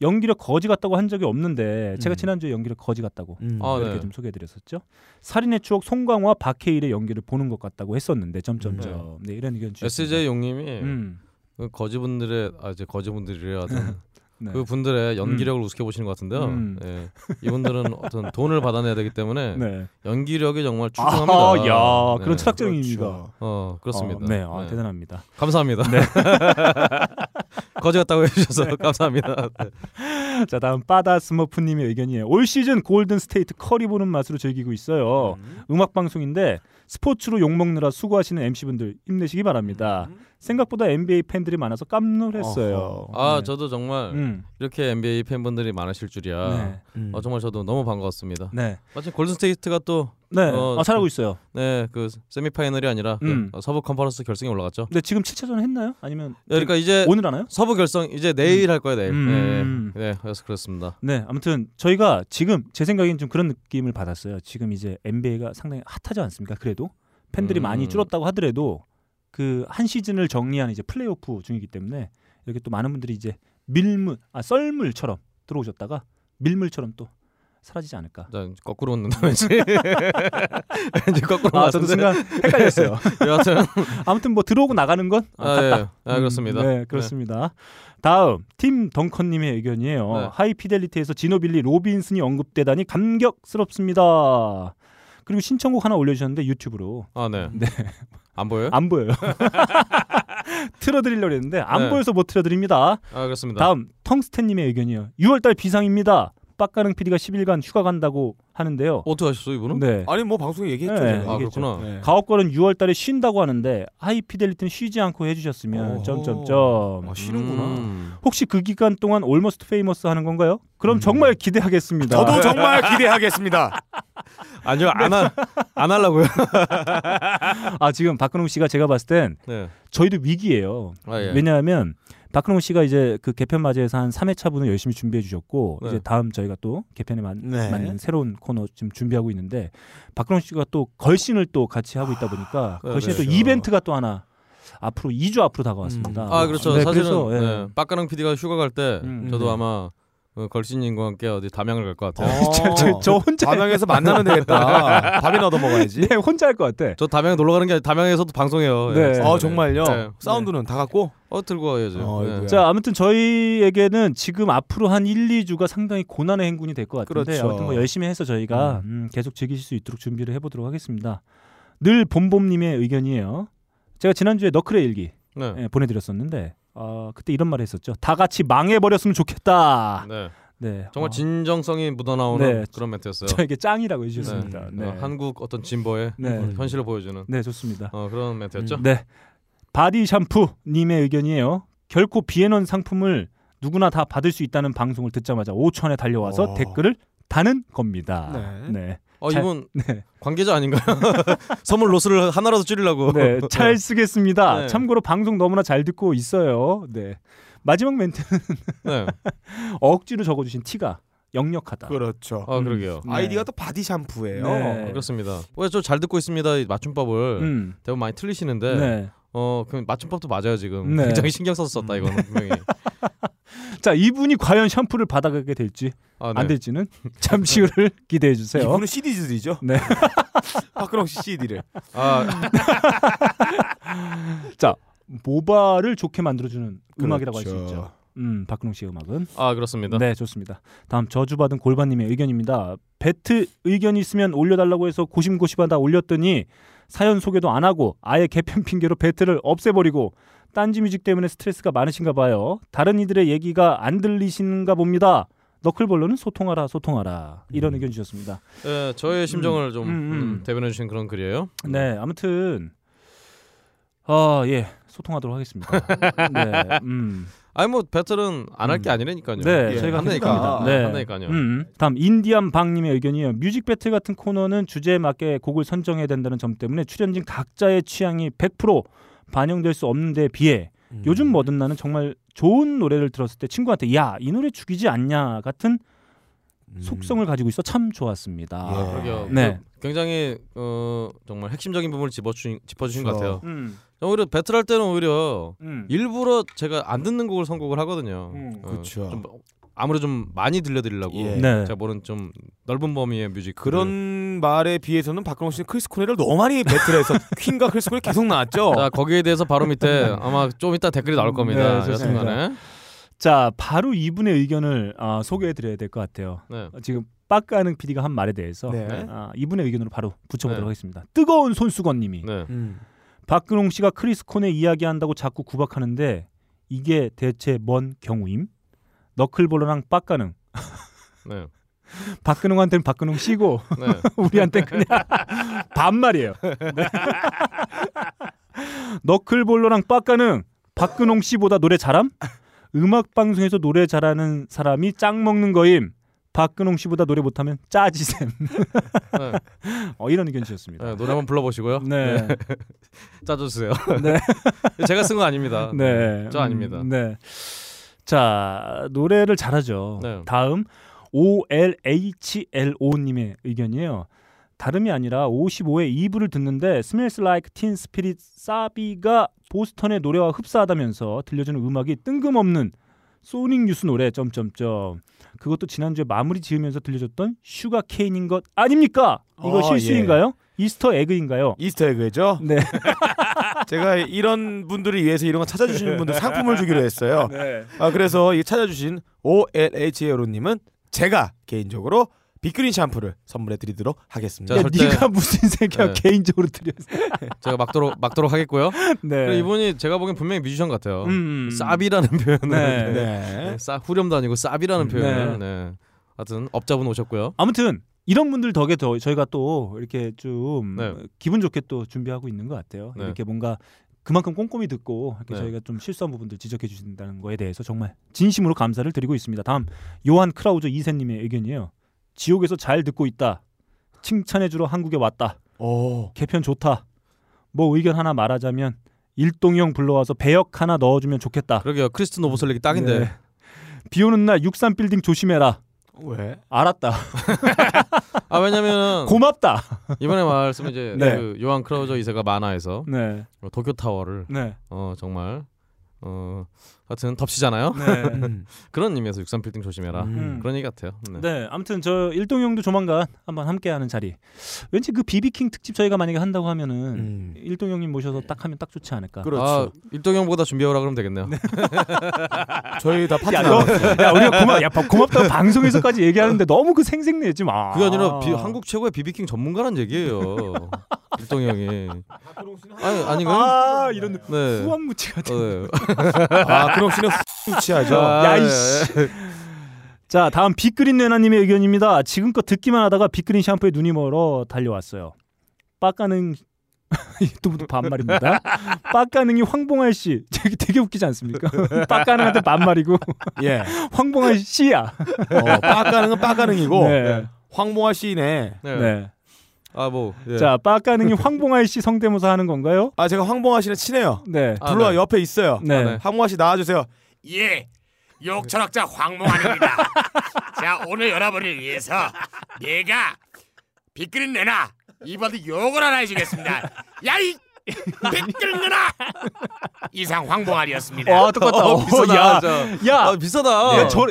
연기력 거지 같다고 한 적이 없는데 제가 음. 지난주에 연기력 거지 같다고 음. 아, 이렇게 네. 좀 소개해드렸었죠. 살인의 추억 송강화 박해일의 연기를 보는 것 같다고 했었는데 점점점 네, 이런 의견 주셨습니다. SJ 용님이 음, 그 거지분들의 아 이제 거지분들이라 하든 네. 그 분들의 연기력을 우습게 보시는 것 같은데요. 음. 예. 이분들은 어떤 돈을 받아내야 되기 때문에 네. 연기력이 정말 아, 출중합니다. 야, 네. 그런 철학적인 그렇죠. 어 그렇습니다. 어, 네, 아, 대단합니다. 감사합니다. 거지 같다고 해주셔서 감사합니다. 네. 자 다음 바다 스머프님의 의견이에요. 올 시즌 골든 스테이트 커리 보는 맛으로 즐기고 있어요. 음. 음악 방송인데 스포츠로 욕 먹느라 수고하시는 MC 분들 힘내시기 바랍니다. 음. 생각보다 NBA 팬들이 많아서 깜놀했어요. 아 네. 저도 정말 음. 이렇게 NBA 팬분들이 많으실 줄이야. 네. 음. 어, 정말 저도 너무 반가웠습니다. 네. 마침 골든 스테이트가 또 네. 어, 아, 잘하고 있어요. 네, 그 세미파이널이 아니라 그, 음. 어, 서부 컨퍼런스 결승에 올라갔죠. 근데 지금 7차전 했나요? 아니면 네, 그러니까 이제 오늘 하나요? 서부 결승 이제 내일 할 거예요, 내일. 음. 네, 네, 그래서 그렇습니다. 네, 아무튼 저희가 지금 제 생각엔 좀 그런 느낌을 받았어요. 지금 이제 NBA가 상당히 핫하지 않습니까? 그래도 팬들이 음. 많이 줄었다고 하더라도 그 한 시즌을 정리하는 이제 플레이오프 중이기 때문에 이렇게 또 많은 분들이 이제 밀물, 아 썰물처럼 들어오셨다가 밀물처럼 또 사라지지 않을까. 자, 거꾸로 웃는다 왠지. 왠지 거꾸로 아, 저도 순간 헷갈렸어요. 여하튼 아무튼 뭐 들어오고 나가는 건 아, 아, 예. 아, 그렇습니다. 음, 네, 그렇습니다. 다음 팀 덩컨님의 의견이에요. 네. 하이피델리티에서 지노빌리 로빈슨이 언급되다니 감격스럽습니다. 그리고 신청곡 하나 올려주셨는데 유튜브로 아, 네. 네. 안 보여요? 안 보여요. 틀어드리려고 했는데 안 네. 보여서 못 틀어드립니다. 아, 그렇습니다. 다음 텅스텐님의 의견이요. 6월달 비상입니다. 빡가능 PD가 10일간 휴가 간다고 하는데요. 어떻게 하셨어 이분은? 네. 아니 뭐 방송에 얘기했죠. 네. 아. 그렇구나. 네. 가옥걸은 6월달에 쉰다고 하는데 하이피델리티는 쉬지 않고 해주셨으면. 점점점 아, 쉬는구나. 음. 혹시 그 기간 동안 Almost Famous 하는 건가요? 그럼 정말 기대하겠습니다. 음. 저도 정말 기대하겠습니다. 아니요, 안 하, 안 하려고요. 아 지금 박근홍 씨가 제가 봤을 땐 네. 저희도 위기예요. 아, 예. 왜냐하면 박근홍 씨가 이제 그 개편 맞이해서 한 3회차 분을 열심히 준비해 주셨고 네. 이제 다음 저희가 또 개편에 맞, 네. 맞는 새로운 코너 지금 준비하고 있는데 박근홍 씨가 또 걸신을 또 같이 하고 있다 보니까 네, 걸신에 또 그렇죠. 이벤트가 또 하나 앞으로 2주 앞으로 다가왔습니다. 음. 아, 그렇죠. 네, 사실은 그래서, 예. 네. 빡가능 PD가 휴가 갈때 음, 저도 네. 아마 그 걸신님과 함께 어디 담양을 갈 것 같아요. 어, 저, 저 혼자 담양에서 만나면 되겠다. 밥이나 얻어 먹어야지. 네, 혼자 할 것 같아. 저 담양에 놀러 가는 게 아니라 담양에서도 방송해요. 네. 예. 어 정말요. 네. 사운드는 다 갖고. 어 들고 와야죠. 어, 네. 자, 아무튼 저희에게는 지금 앞으로 한 1, 2주가 상당히 고난의 행군이 될 것 같은데 그렇죠. 아무튼 뭐 열심히 해서 저희가 음, 계속 즐기실 수 있도록 준비를 해 보도록 하겠습니다. 늘 봄봄 님의 의견이에요. 제가 지난주에 너클의 일기 네. 예, 보내 드렸었는데 어, 그때 이런 말을 했었죠. 다 같이 망해버렸으면 좋겠다. 네. 네, 정말 어, 진정성이 묻어나오는 네. 그런 멘트였어요. 저에게 짱이라고 해주셨습니다. 네, 어, 한국 어떤 진보의 네. 어, 현실을 보여주는 네 좋습니다. 어, 그런 멘트였죠. 네. 바디 샴푸님의 의견이에요. 결코 비앤원 상품을 누구나 다 받을 수 있다는 방송을 듣자마자 5초 안에 달려와서 어. 댓글을 다는 겁니다. 네. 네. 어, 잘- 이분 네. 관계자 아닌가요? 선물 로스를 하나라도 줄이려고. 네, 잘 쓰겠습니다. 네. 참고로 방송 너무나 잘 듣고 있어요. 네. 마지막 멘트는 네. 억지로 적어주신 티가 역력하다. 그렇죠. 아 그러게요. 네. 아이디가 또 바디 샴푸예요. 네. 어, 그렇습니다. 왜 저 잘 듣고 있습니다. 이 맞춤법을 음. 대부분 많이 틀리시는데 네. 어, 그 맞춤법도 맞아요 지금. 네. 굉장히 신경 써서 썼다 이거는 분명히. 자, 이분이 과연 샴푸를 받아가게 될지 아, 네. 안 될지는 잠시 후를 기대해 주세요. 이분은 CD들이죠. 네. 박근홍 씨 CD를. 아, 자, 모바를 좋게 만들어주는 음악이라고 할수 그렇죠. 있죠. 음, 박근홍 씨의 음악은. 아 그렇습니다. 네, 좋습니다. 다음 저주받은 골반님의 의견입니다. 배트 의견이 있으면 올려달라고 해서 고심고심하다 올렸더니 사연 소개도 안 하고 아예 개편 핑계로 배트를 없애버리고 딴지 뮤직 때문에 스트레스가 많으신가 봐요. 다른 이들의 얘기가 안 들리시는가 봅니다. 너클볼로는 소통하라 소통하라 이런 의견 주셨습니다. 예, 저의 심정을 좀 음, 음. 음, 대변해 주신 그런 글이에요. 네, 아무튼 아예 소통하도록 하겠습니다. 네, 음. 아니 뭐 배틀은 안 할게 음. 아니라니까요. 네, 예, 저희가 한다니까. 한다니까. 네. 한다니까요. 음. 다음 인디안 방님의 의견이에요. 뮤직 배틀 같은 코너는 주제에 맞게 곡을 선정해야 된다는 점 때문에 출연진 각자의 취향이 100% 반영될 수 없는 데에 비해 음. 요즘 뭐든 나는 정말 좋은 노래를 들었을 때 친구한테 야 이 노래 죽이지 않냐 같은 음. 속성을 가지고 있어 참 좋았습니다. 예. 그러게요. 네. 그 굉장히 어, 정말 핵심적인 부분을 짚어주신, 짚어주신 것 그렇죠. 같아요. 음, 오히려 배틀할 때는 오히려 음. 일부러 제가 안 듣는 곡을 선곡을 하거든요. 음, 어, 그렇죠. 좀 아무래도 좀 많이 들려드리려고 예. 네. 제가 모르는 좀 넓은 범위의 뮤직 그런 말에 비해서는 박근홍 씨는 크리스 코넬을 너무 많이 배틀해서 퀸과 크리스 코넬 계속 나왔죠. 자 거기에 대해서 바로 밑에 아마 좀 이따 댓글이 나올 겁니다. 네. 여튼간에 자 바로 이분의 의견을 아, 소개해드려야 될 것 같아요. 네. 어, 지금 빡가능 PD가 한 말에 대해서 네. 아, 이분의 의견으로 바로 붙여보도록 네. 하겠습니다. 뜨거운 손수건님이 네. 음. 박근홍 씨가 크리스 콘의 이야기한다고 자꾸 구박하는데 이게 대체 뭔 경우임? 너클볼러랑 빡가능. 네. 박근홍한테는 박근홍 씨고 네. 우리한테 그냥 반말이에요. 네. 너클볼러랑 빡가능 박근홍 씨보다 노래 잘함? 음악 방송에서 노래 잘하는 사람이 짱 먹는 거임. 박근홍 씨보다 노래 못하면 짜지셈. 네. 어, 이런 의견 주셨습니다. 네, 노래 한번 불러보시고요. 네. 짜주세요. 네. 제가 쓴거 아닙니다. 네. 저 아닙니다. 음, 네. 자, 노래를 잘하죠. 네. 다음 OLHLO님의 의견이에요. 다름이 아니라 55회 2부를 듣는데 Smells Like Teen Spirit 사비가 보스턴의 노래와 흡사하다면서 들려주는 음악이 뜬금없는 소닉 유스 노래 점점점 그것도 지난주에 마무리 지으면서 들려줬던 Sugar Kane인 것 아닙니까? 이거 어, 실수인가요? Easter egg인가요? Easter egg죠. 네. 제가 이런 분들을 위해서 이런 거 찾아주시는 분들 상품을 주기로 했어요. 네. 아 그래서 이 찾아주신 OLHLO님은 제가 개인적으로 빅그린 샴푸를 선물해 드리도록 하겠습니다. 자, 야, 절대- 네가 무슨 새끼야 네. 개인적으로 드렸어. 제가 막도록 막도록 하겠고요. 네. 이분이 제가 보기엔 분명히 뮤지션 같아요. 음. 쌉이라는 표현을 네. 네. 네, 싸 후렴도 아니고 쌉이라는 음, 표현을 네. 하여튼 업자분 오셨고요. 아무튼 이런 분들 덕에 더 저희가 또 이렇게 좀 네. 기분 좋게 또 준비하고 있는 것 같아요. 네. 이렇게 뭔가 그만큼 꼼꼼히 듣고 이렇게 네. 저희가 좀 실수한 부분들 지적해 주신다는 거에 대해서 정말 진심으로 감사를 드리고 있습니다. 다음 요한 크라우저 이세님의 의견이에요. 지옥에서 잘 듣고 있다. 칭찬해주러 한국에 왔다. 오. 개편 좋다. 뭐 의견 하나 말하자면 일동형 불러와서 배역 하나 넣어주면 좋겠다. 그러게요. 크리스트 노보설렉이 딱인데. 네. 비 오는 날 63 빌딩 조심해라. 왜? 알았다. 아 왜냐면은 고맙다. 이번에 말씀 이제 네. 그 요한 크라우저 이세가 만화에서 네. 어, 도쿄 타워를 네. 어 정말 어 하여튼 덮치잖아요. 네. 음. 그런 의미에서 63빌딩 조심해라. 음. 그런 얘기 같아요. 네. 네, 아무튼 저 일동 형도 조만간 한번 함께하는 자리. 왠지 그 비비킹 특집 저희가 만약에 한다고 하면은 음. 일동 형님 모셔서 딱 하면 딱 좋지 않을까. 그렇죠. 아 일동 형보다 준비해오라 그러면 되겠네요. 저희 다 야, 파트너. 너, 야, 우리가 고마, 야, 고맙다고 방송에서까지 얘기하는데 너무 그 생생내지 마. 그게 아니라 비- 한국 최고의 비비킹 전문가란 얘기예요. 일동 형이. 아니 아닌가요? 아, 이런 네. 후한 무치 같은. 어, 네. 아 그럼 씨는 후치하죠. 아, 야, 네. 이씨. 자, 다음 빅그린 내나님의 의견입니다. 지금껏 듣기만 하다가 빅그린 샴푸에 눈이 멀어 달려왔어요. 빡가능 또 반말입니다. 빡가능이 황봉할 씨, 되게, 되게 웃기지 않습니까? 빡가능한테 반말이고 예. 황봉할 씨야. 어, 빠가능은 빠가능이고 네. 황봉아 씨네. 네. 네. 아 뭐. 예. 자, 빡가능이 황봉할 씨 성대모사 하는 건가요? 아 제가 황봉아 씨는 친해요. 네. 아, 불러 네. 옆에 있어요. 네. 아, 네. 황봉아 씨 나와주세요. 예, 욕철학자 황몽환입니다. 자, 오늘 여러분을 위해서 내가 빗그린 내나 이번에 욕을 하나 해주겠습니다. 야이 빗그린 내나 이상 황봉환이었습니다. 와, 똑같다. 어, 어, 비싸다. 야, 진짜. 야, 아, 비싸다. 야, 저,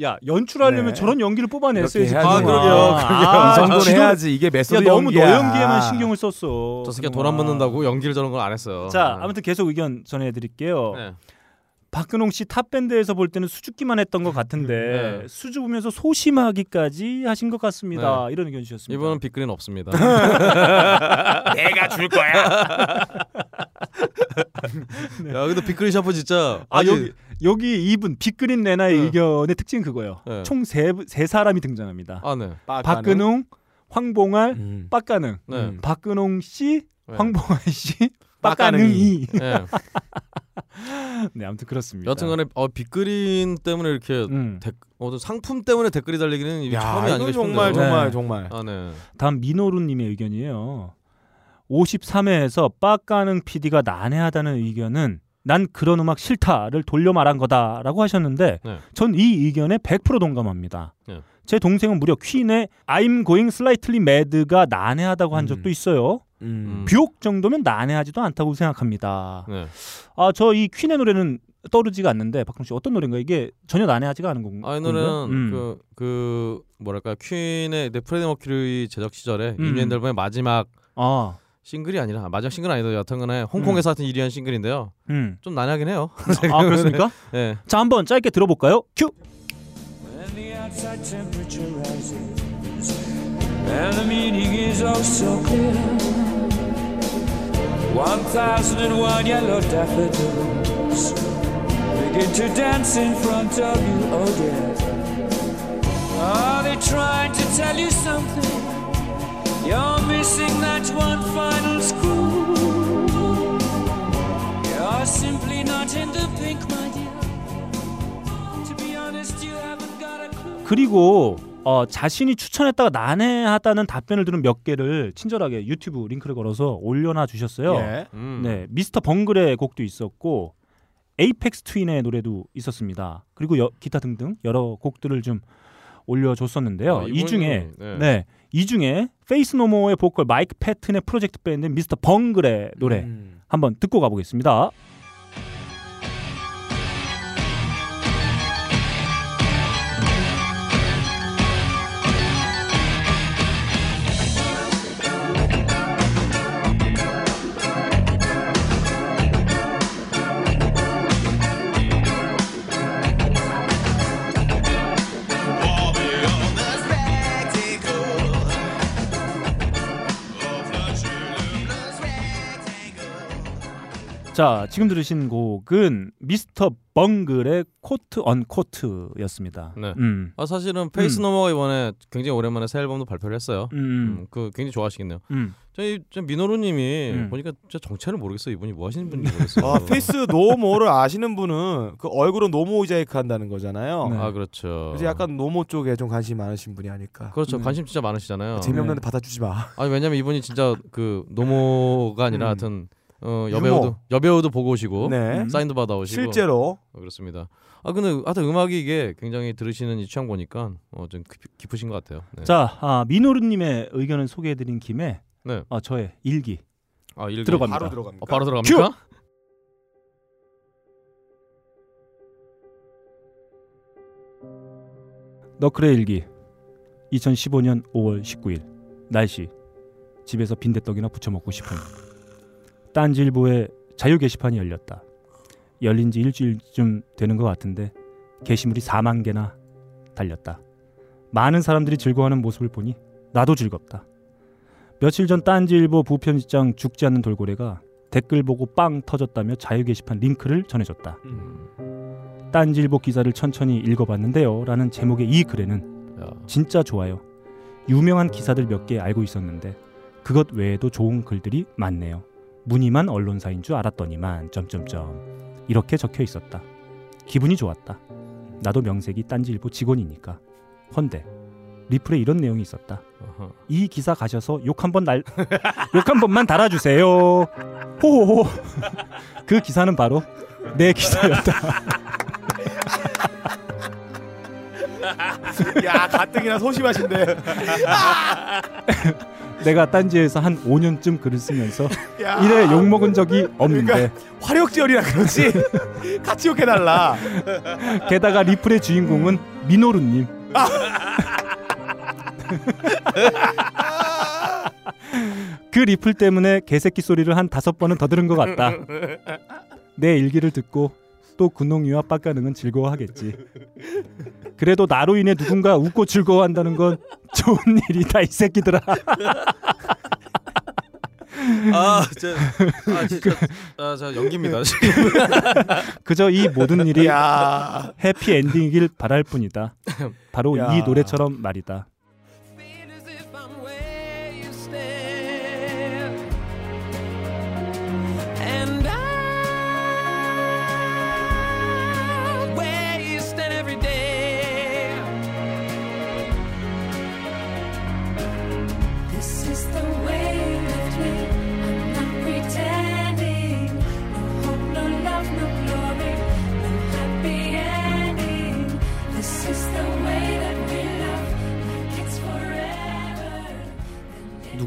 야, 연출하려면 네. 저런 연기를 뽑아냈어야지. 해야지. 아, 그러게요. 그러게요. 아, 이 정도는 지도- 해야지 이게 야, 메소드 너무 너 연기야. 연기에만 신경을 썼어. 저 새끼가 돈안 받는다고 연기를 저런 걸 안 했어요. 자, 네. 아무튼 계속 의견 전해드릴게요. 네. 박근홍 씨 탑밴드에서 볼 때는 수줍기만 했던 것 같은데 네. 수줍으면서 소심하기까지 하신 것 같습니다. 이런 의견 주셨습니다. 이번은 빅그린 없습니다. 내가 줄 거야. 야, 근데 빅그린 샤프 진짜 아 여기 여기 이분 빅그린 레나의 네. 의견의 특징 그거예요. 네. 총세 세 사람이 등장합니다. 아, 네. 박근홍, 황봉알, 음. 빡가능. 네. 음. 박근홍 씨, 네. 황봉알 씨, 빡가능이. 네. 네, 아무튼 그렇습니다. 여튼간에 어, 빅그린 때문에 이렇게 음. 댓, 어, 상품 때문에 댓글이 달리기는 이게 야, 처음이 싶은데. 정말 정말 네. 정말. 아, 네. 다음 민호루님의 의견이에요. 53회에서 빡가능 PD가 난해하다는 의견은 난 그런 음악 싫다를 돌려 말한 거다라고 하셨는데 네. 전 이 의견에 100% 동감합니다. 네. 제 동생은 무려 퀸의 I'm Going Slightly Mad가 난해하다고 한 음. 적도 있어요. 음. 뷰욕 정도면 난해하지도 않다고 생각합니다. 네. 아저 이 퀸의 노래는 떠오르지가 않는데 박홍 씨 어떤 노래인가 이게 전혀 난해하지가 않은 건- 아, 이 건가요? 노래는 음. 그, 그 뭐랄까 퀸의 네, 프레디 머큐리 제작 시절에 음. 앨범의 마지막 아, 싱글이 아니라 마지막 싱글 아니더라도 여튼 간에 홍콩에서 하여튼 1위 한 싱글인데요. 음. 좀 난해하긴 해요. 아 그렇습니까? 네. 자 한번 짧게 들어볼까요? 큐. When the outside temperature rises and the meaning missing that one final screw. You're simply not in the pink, my dear. To be honest, you haven't got a clue. 그리고 어, 자신이 추천했다가 난해하다는 답변을 들은 몇 개를 친절하게 유튜브 링크를 걸어서 올려놔 주셨어요. 예. 음. 네, 미스터 벙글의 곡도 있었고 에이펙스 트윈의 노래도 있었습니다. 그리고 여, 기타 등등 여러 곡들을 좀 올려줬었는데요. 아, 이 중에 네. 네 이 중에 페이스 노모의 보컬 마이크 패튼의 프로젝트 밴드 미스터 벙글의 노래 음. 한번 듣고 가보겠습니다. 자, 지금 들으신 곡은 미스터 벙글의 Quote Unquote였습니다. 네. 음. 아 사실은 페이스 음. 노머가 이번에 굉장히 오랜만에 새 앨범도 발표를 했어요. 음. 음, 그 굉장히 좋아하시겠네요. 음. 저희 저 민호루님이 음. 보니까 진짜 정체를 모르겠어요. 이분이 뭐 하시는 분인지 모르겠어요. 아, 페이스 노모를 아시는 분은 그 얼굴은 노모 모자이크 한다는 거잖아요. 네. 아 그렇죠. 그래서 약간 노모 쪽에 좀 관심이 많으신 분이 아닐까. 그렇죠. 네. 관심 진짜 많으시잖아요. 재미없는데 네. 받아주지 마. 아니 왜냐면 이분이 진짜 그 노모가 아니라 음. 하여튼 어, 여배우도 여배우도 보고 오시고 네. 음. 사인도 받아 오시고 실제로 어, 그렇습니다. 아 근데 하여튼 음악이 이게 굉장히 들으시는 이 취향 보니까 어, 좀 깊, 깊으신 것 같아요. 네. 자, 아, 민호루님의 의견을 소개해드린 김에 네. 어, 저의 일기 아 일기. 들어갑니다. 바로 들어갑니다. 어, 바로 들어갑니까? 너클의 일기 2015년 5월 19일 날씨 집에서 빈대떡이나 부쳐 먹고 싶은 딴지일보에 자유 게시판이 열렸다. 열린 지 일주일쯤 되는 것 같은데 게시물이 4만 개나 달렸다. 많은 사람들이 즐거워하는 모습을 보니 나도 즐겁다. 며칠 전 딴지일보 부편집장 죽지 않는 돌고래가 댓글 보고 빵 터졌다며 자유 게시판 링크를 전해줬다. 딴지일보 기사를 천천히 읽어봤는데요. 라는 제목의 이 글에는 야. 진짜 좋아요. 유명한 기사들 몇 개 알고 있었는데 그것 외에도 좋은 글들이 많네요. 무늬만 언론사인 줄 알았더니만 점점점 이렇게 적혀 있었다. 기분이 좋았다. 나도 명색이 딴지일보 직원이니까. 헌데 리플에 이런 내용이 있었다. 어허. 이 기사 가셔서 욕 한 번 날 욕 한 번만 달아주세요. 호호호. 그 기사는 바로 내 기사였다. 야 가뜩이나 소심하신데. 내가 딴지에서 한 5년쯤 글을 쓰면서 야. 이래 욕 먹은 적이 없는데 그러니까 화력지열이라 그러지. 같이 욕해달라. 게다가 리플의 주인공은 민호루님. 그 리플 때문에 개새끼 소리를 한 다섯 번은 더 들은 것 같다. 내 일기를 듣고 또 군홍이와 빡가능은 즐거워하겠지. 그래도 나로 인해 누군가 웃고 즐거워한다는 건 좋은 일이다 이 새끼들아. 아 진짜 아 진짜 아 저 연기입니다. 지금. 그저 이 모든 일이 야. 해피 엔딩이길 바랄 뿐이다. 바로 야. 이 노래처럼 말이다.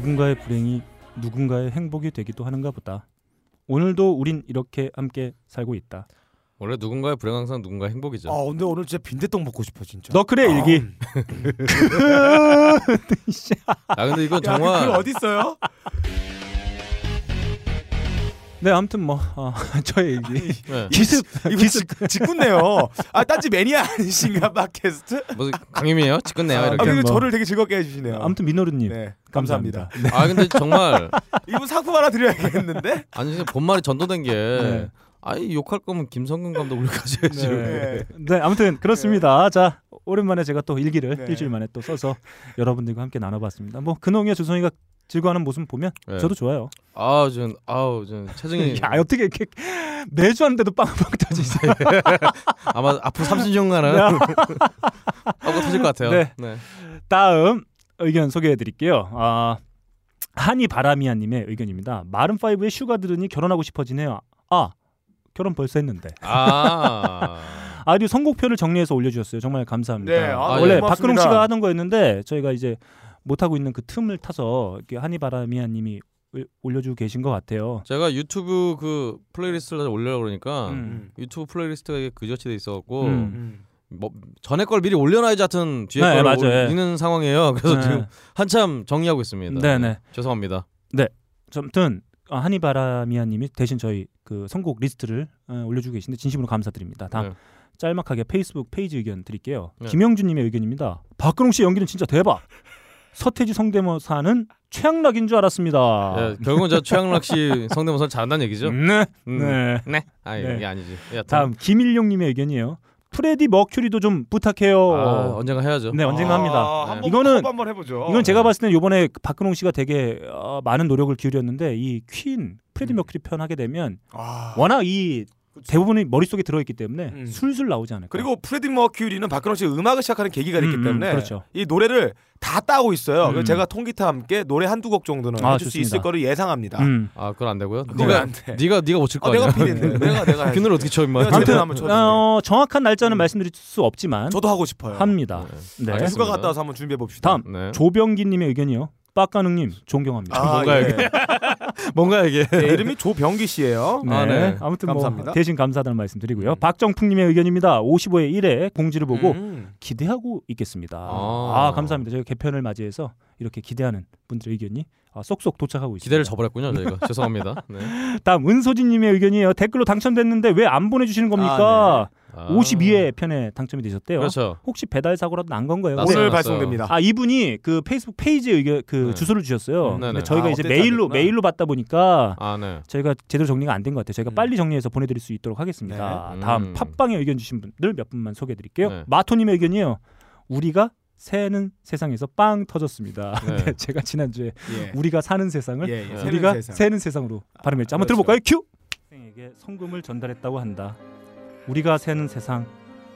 누군가의 불행이 누군가의 행복이 되기도 하는가 보다. 오늘도 우린 이렇게 함께 살고 있다. 원래 누군가의 불행 항상 누군가의 행복이죠. 아 근데 오늘 진짜 빈대떡 먹고 싶어 진짜. 너클의 일기. 아 근데 이건 야, 그 정말 어디 있어요? 네, 아무튼 뭐 어, 저의 일기. 네. 기습 직, 직군네요. 아 딴지 매니아 아니신가 팟캐스트? 무슨 강림이에요? 직끝내요 아, 이렇게. 근데 뭐. 저를 되게 즐겁게 해 주시네요. 아무튼 민호루님 네, 감사합니다. 감사합니다. 아 근데 정말 이분 상품 하나 드려야겠는데? 아니 본말이 전도된 게 네. 아이 욕할 거면 김성근 감독을 가져야지. 네. 네, 아무튼 그렇습니다. 자, 오랜만에 제가 또 일기를 네. 일주일 만에 또 써서 여러분들과 함께 나눠봤습니다. 뭐 근홍이와 주성이가 즐거워하는 모습 보면 네. 저도 좋아요. 아우 전 아우 전 체중이 야 어떻게 이렇게 매주 하는데도 빵빵 터지지? 아마 앞으로 30년간은 빵빵 터질 것 같아요. 네. 네. 다음 의견 소개해드릴게요. 아, 한이 바라미아님의 의견입니다. 마룬 5의 Sugar 들으니 결혼하고 싶어지네요. 아 결혼 벌써 했는데. 아. 아디오 선곡표를 정리해서 올려주셨어요. 정말 감사합니다. 네, 아, 원래 네, 박근홍. 씨가 하던 거였는데 저희가 이제 못 하고 있는 그 틈을 타서 이렇게 한이 바라미아님이 을- 올려주고 계신 것 같아요. 제가 유튜브 그 playlist를 올려고 그러니까 음. 유튜브 playlist가 그저치 돼 있어갖고 음. 음. 뭐 전에 걸 미리 올려놔야지 하여튼 뒤에 네, 걸 맞아요. 올리는 상황이에요. 그래서 네. 지금 한참 정리하고 있습니다. 네네. 죄송합니다. 아무튼 아, 한이 바라미아님이 대신 저희 그 선곡 리스트를 어, 올려주고 계신데 진심으로 감사드립니다. 다음 네. 짤막하게 페이스북 페이지 의견 드릴게요. 네. 김영준님의 의견입니다. 박근홍 씨 연기는 진짜 대박. 서태지 성대모사는 최양락인 줄 알았습니다. 예, 결국은 저 최양락 씨 성대모사를 잘한다는 얘기죠. 네. 음. 네. 네. 아 네. 이게 아니지. 여하튼. 다음 김일용님의 의견이에요. 프레디 머큐리도 좀 부탁해요. 아, 언젠가 해야죠. 네, 언젠가 합니다. 아, 한번 이거는- 한번 해보죠. 이건 제가 봤을 때는 이번에 박근홍 씨가 되게 어, 많은 노력을 기울였는데 이 퀸 프레디 음. 머큐리 편 하게 되면 아. 워낙 이 대부분이 머릿속에 들어있기 때문에 음. 술술 나오지 않을까. 그리고 프레디 머큐리는 박근홍 씨가 음악을 시작하는 계기가 됐기 음, 음, 때문에 그렇죠. 이 노래를 다 따고 있어요. 음. 그래서 제가 통기타 함께 노래 한두 곡 정도는 아, 해줄 수 좋습니다. 있을 거를 예상합니다. 음. 아 그건 안 되고요. 네가 안 돼. 네가 네가 못 칠 거 아, 아니야. 내가 피디인데 내가 내가. 그 노래 어떻게 쳐 임마. 쳐줄게. 어, 정확한 날짜는 말씀드릴 수 없지만 저도 하고 싶어요. 합니다. 네. 알겠습니다. 휴가 갔다 와서 한번 준비해 봅시다. 다음 네. 조병기님의 의견이요. 빡가능님 존경합니다. 아, 뭔가 예. 이게. 뭔가 이게. 네, 이름이 조병기 씨예요. 네. 아, 네. 아무튼 감사합니다. 뭐 대신 감사하다는 말씀드리고요. 음. 박정풍님의 의견입니다. 55의 1회 공지를 보고 음. 기대하고 있겠습니다. 아. 아, 감사합니다. 저희가 개편을 맞이해서 이렇게 기대하는 분들의 의견이 아, 쏙쏙 도착하고 있습니다. 기대를 저버렸군요 저희가. 죄송합니다. 네. 다음 은소진님의 의견이에요. 댓글로 당첨됐는데 왜 안 보내주시는 겁니까? 아. 52회 편에 당첨이 되셨대요. 그렇죠. 혹시 배달 사고라도 난 건가요? 오늘 났어요. 발송됩니다. 아 이분이 그 페이스북 페이지에 의견 그 네. 주소를 주셨어요. 음, 근데 네네. 저희가 아, 이제 메일로. 메일로 받다 보니까 아 네. 저희가 제대로 정리가 안 된 것 같아요. 저희가 음. 빨리 정리해서 보내드릴 수 있도록 하겠습니다. 네. 다음 음. 팟빵에 의견 주신 분들 몇 분만 소개해드릴게요. 네. 마토님의 의견이요. 우리가 새는 세상에서 빵 터졌습니다. 네. 네, 제가 지난주에 예. 우리가 사는 세상을 예, 예. 네. 우리가 세상. 새는 세상으로 발음했죠. 한번 그렇죠. 들어볼까요? 큐. 학생에게 성금을 전달했다고 한다. 우리가 새는 세상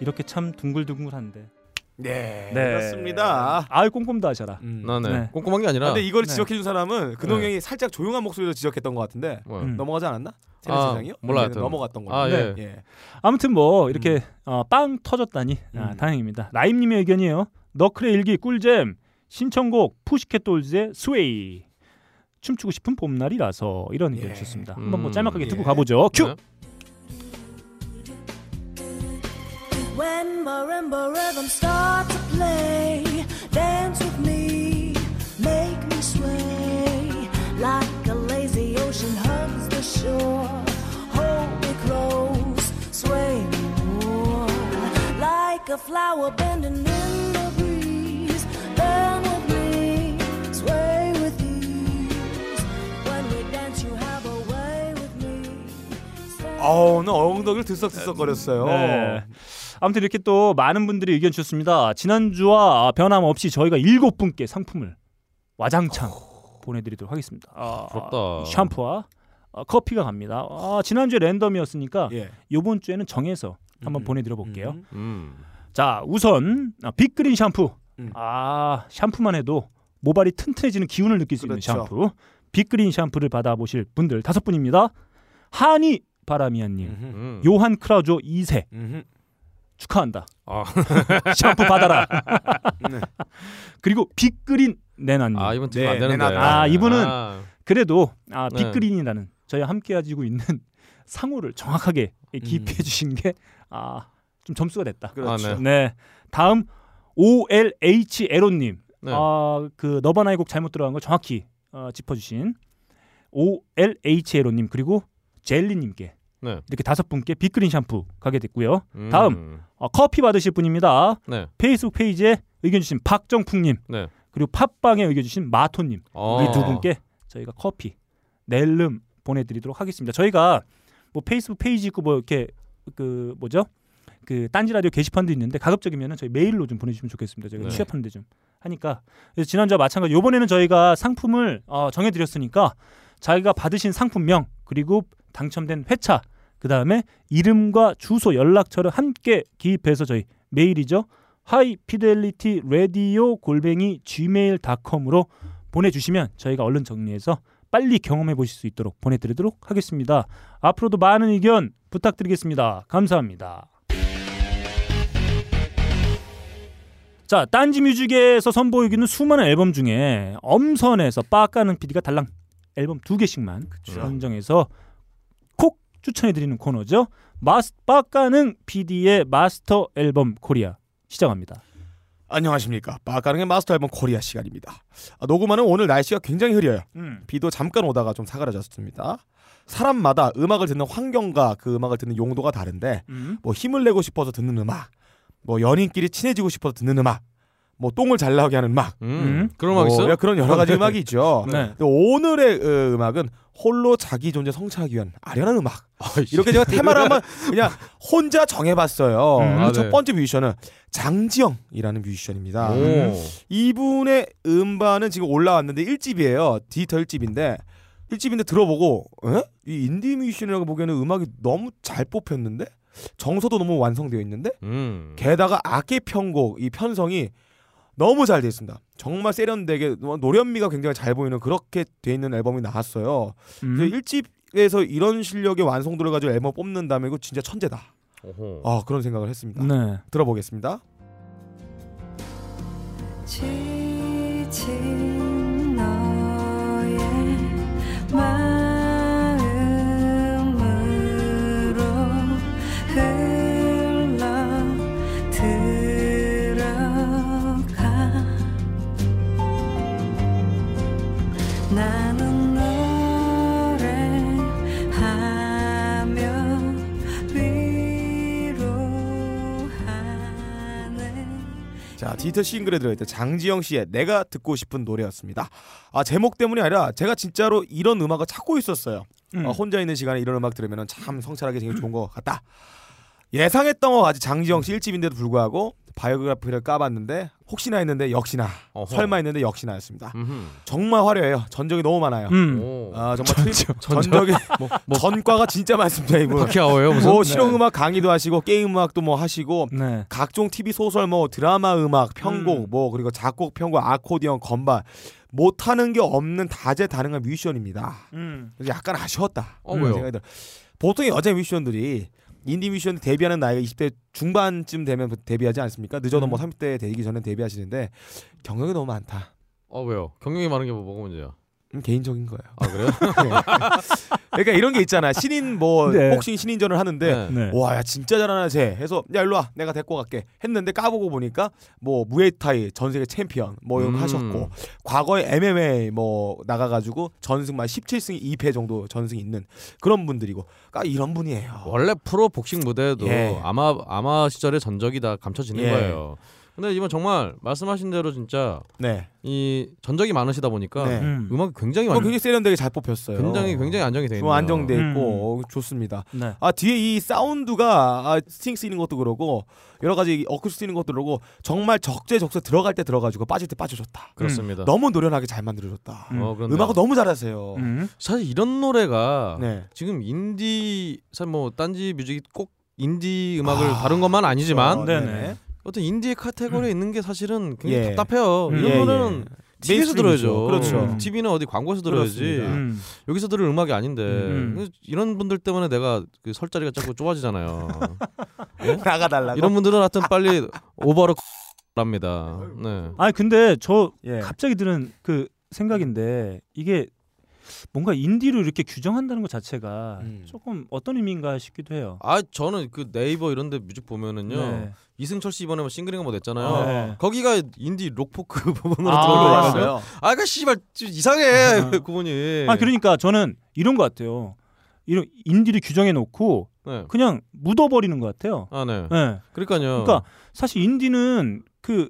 이렇게 참 둥글둥글한데. 네, 네. 그렇습니다. 아 꼼꼼도 하셔라. 음. 나 네. 네. 꼼꼼한 게 아니라. 근데 이걸 네. 지적해 준 사람은 근홍 네. 형이 살짝 조용한 목소리로 지적했던 것 같은데 뭐. 음. 넘어가지 않았나? 새는 아, 세상이요? 몰라, 네, 하여튼. 넘어갔던 거. 아 예. 예. 아무튼 뭐 이렇게 어, 빵 터졌다니 아, 음. 다행입니다. 라임님의 의견이에요. 너클의 일기 꿀잼 신청곡 푸시켓 돌즈의 스웨이 춤추고 싶은 봄날이라서 이런 의견 예. 주셨습니다. 한번 뭐 음, 짤막하게 듣고 예. 가보죠. 큐. 네. When marimba rhythms start to play, dance with me, make me sway like a lazy ocean hugs the shore. Hold me close, sway me more like a flower bending in the breeze. Bend with me, sway with ease. When we dance, you have a way with me. Stay 어, 오늘 엉덩이를 들썩들썩거렸어요. 네. 아무튼 이렇게 또 많은 분들이 의견 주셨습니다. 지난주와 변함없이 저희가 일곱 분께 상품을 와장창 보내드리도록 하겠습니다. 아, 부럽다. 샴푸와 아, 커피가 갑니다. 아, 지난주에 랜덤이었으니까 예. 이번 주에는 정해서 한번 음. 보내드려 볼게요. 음. 음. 자 우선 아, 빅그린 샴푸 음. 아 샴푸만 해도 모발이 튼튼해지는 기운을 느낄 수 그렇죠. 있는 샴푸 빅그린 샴푸를 받아보실 분들 다섯 분입니다 하니 바라미아님 음흠. 음. 요한 크라우조 2세 음흠. 축하한다 아. 샴푸 받아라 네. 그리고 빅그린 내나님 아팀 네, 안 되는데. 내놔다. 아, 이분은 아, 그래도 아 네. 빅그린이라는 저희 함께 가지고 있는 상호를 정확하게 기입해 음. 주신 게 아 좀 점수가 됐다 그렇죠. 아, 네. 네 다음 OLH 에로님 네. 아, 그 너바나의 곡 잘못 들어간 걸 정확히 어, 짚어주신 OLHLO님 그리고 젤리님께 네. 이렇게 다섯 분께 빅그린 샴푸 가게 됐고요. 음. 다음. 어, 커피 받으실 분입니다. 네. 페이스북 페이지에 의견 주신 박정풍님 네. 그리고 팟빵에 의견 주신 마토님 어. 이두 분께 저희가 커피 낼름 보내드리도록 하겠습니다. 저희가 뭐 페이스북 페이지 있고 뭐 이렇게 그 뭐죠 그 딴지 라디오 게시판도 있는데 가급적이면 저희 메일로 좀 보내주시면 좋겠습니다. 저희가 네. 취합하는데 좀 하니까 그래서 지난주와 마찬가지 이번에는 저희가 상품을 어, 정해드렸으니까 자기가 받으신 상품명 그리고 당첨된 회차 그 다음에 이름과 주소 연락처를 함께 기입해서 저희 메일이죠 하이피델리티 라디오 골뱅이 gmail.com으로 보내주시면 저희가 얼른 정리해서 빨리 경험해 보실 수 있도록 보내드리도록 하겠습니다. 앞으로도 많은 의견 부탁드리겠습니다. 감사합니다. 자, 딴지 뮤직에서 선보이기는 수많은 앨범 중에 엄선해서 빠까는 PD가 달랑 앨범 두 개씩만 선정해서 콕 추천해드리는 코너죠. 마스 빠까는 PD의 마스터 앨범 코리아 시작합니다. 안녕하십니까. 빠까릉의 마스터 앨범 코리아 시간입니다. 아, 녹음하는 오늘 날씨가 굉장히 흐려요. 음. 비도 잠깐 오다가 좀 사그라졌습니다. 사람마다 음악을 듣는 환경과 그 음악을 듣는 용도가 다른데 음. 뭐 힘을 내고 싶어서 듣는 음악, 뭐 연인끼리 친해지고 싶어서 듣는 음악, 뭐 똥을 잘 나오게 하는 음악, 음. 음. 그런 음악 뭐 있어? 그런 여러 가지 음악이 있죠. 네. 근데 오늘의 어, 음악은 홀로 자기 존재 성취하기 위한 아련한 음악. 이렇게 제가 테마를 한번 그냥 혼자 정해봤어요. 음. 아, 첫 네. 번째 뮤지션은 장지영이라는 뮤지션입니다. 오. 이분의 음반은 지금 올라왔는데 1집이에요. 디지털 1집인데 1집인데 들어보고 에? 이 인디 뮤지션이라고 보기에는 음악이 너무 잘 뽑혔는데 정서도 너무 완성되어 있는데 음. 게다가 악기 편곡 이 편성이 너무 잘 돼 있습니다. 정말 세련되게 노련미가 굉장히 잘 보이는 그렇게 돼 있는 앨범이 나왔어요. 음. 그래서 1집에서 이런 실력의 완성도를 가지고 앨범 뽑는다면 이거 진짜 천재다. 오호. 아 그런 생각을 했습니다. 네. 들어보겠습니다. 지친 자 디지털 싱글에 들어있던 장지영 씨의 내가 듣고 싶은 노래였습니다. 아 제목 때문이 아니라 제가 진짜로 이런 음악을 찾고 있었어요. 음. 어, 혼자 있는 시간에 이런 음악 들으면 참 성찰하기 되게 좋은 것 같다. 예상했던 것 같이 장지영 씨 1집인데도 불구하고 biography를 까봤는데 혹시나 했는데 역시나 어허. 설마 했는데 역시나였습니다. 음흠. 정말 화려해요. 전적이 너무 많아요. 음. 오. 아 정말 트리- 전적이 전과가 진짜 많습니다 이분. 바퀴아워요 무슨? 뭐 실용 음악 강의도 하시고 게임 음악도 뭐 하시고 네. 각종 TV 소설 뭐 드라마 음악 편곡 음. 뭐 그리고 작곡 편곡 아코디언 건반 못하는 게 없는 다재다능한 뮤지션입니다. 음. 그래서 약간 아쉬웠다. 어, 왜요? 보통 여자 뮤지션들이 인디 뮤지션 데뷔하는 나이가 20대 중반쯤 되면 데뷔하지 않습니까? 늦어도 뭐 30대 되기 전에 데뷔하시는데 경력이 너무 많다. 어 왜요? 경력이 많은 게 뭐, 뭐가 문제야? 음, 개인적인 거예요. 아 그래요? 그러니까 이런 게 있잖아. 신인 뭐 네. 복싱 신인전을 하는데 네. 와, 야 진짜 잘하나 쟤. 해서 야 일로 와, 내가 데리고 갈게. 했는데 까보고 보니까 뭐 무에타이 전 세계 챔피언 뭐 이런 거 음. 하셨고 과거에 MMA 뭐 나가가지고 전승만 17승 2패 정도 전승 있는 그런 분들이고, 그러니까 이런 분이에요. 원래 프로 복싱 무대에도 예. 아마 아마 시절의 전적이 다 감춰지는 예. 거예요. 근데 이번 정말 말씀하신 대로 진짜 네, 이 전적이 많으시다 보니까 네. 음. 음악이 굉장히 어, 완, 굉장히 세련되게 잘 뽑혔어요. 굉장히 굉장히 안정이 돼좀 있네요. 안정돼 있고 음. 어, 좋습니다. 네. 아 뒤에 이 사운드가 아, string 쓰이는 것도 그러고 여러 가지 어쿠스 쓰이는 것도 그러고 정말 적재적소 들어갈 때 들어가지고 빠질 때 빠져줬다. 그렇습니다. 너무 노련하게 잘 만들어줬다. 음. 어, 음악을 너무 잘하세요. 음. 사실 이런 노래가 네. 지금 인디 사실 뭐 딴지 뮤직이 꼭 인디 음악을 아, 다룬 것만 아니지만 어, 네네. 어떤 인디의 카테고리에 있는 게 사실은 굉장히 예. 답답해요. 음. 이런 예, 노래는 예. TV에서. 들어야죠. 그렇죠. 음. TV는 어디 광고에서 들어야지. 음. 여기서 들을 음악이 아닌데 음. 그래서 이런 분들 때문에 내가 그 설 자리가 자꾸 좁아지잖아요. 나가달라고. 이런 분들은 하여튼 빨리 오버로 합니다. 네. 아니 근데 저 예. 갑자기 드는 그 생각인데 이게 뭔가 인디로 이렇게 규정한다는 것 자체가 음. 조금 어떤 의미인가 싶기도 해요. 아 저는 그 네이버 이런데 뮤직 보면은요 네. 이승철 씨 이번에 뭐 싱글인가 뭐 냈잖아요. 어. 네. 거기가 인디 록포크 부분으로 아, 들어가 그래요? 있어요. 있어요. 아, 그 씨발 좀 이상해 아. 그분이. 아 그러니까 저는 이런 것 같아요. 이런 인디를 규정해 놓고 네. 그냥 묻어버리는 것 같아요. 아 네. 네. 그러니까요. 그러니까 사실 인디는 그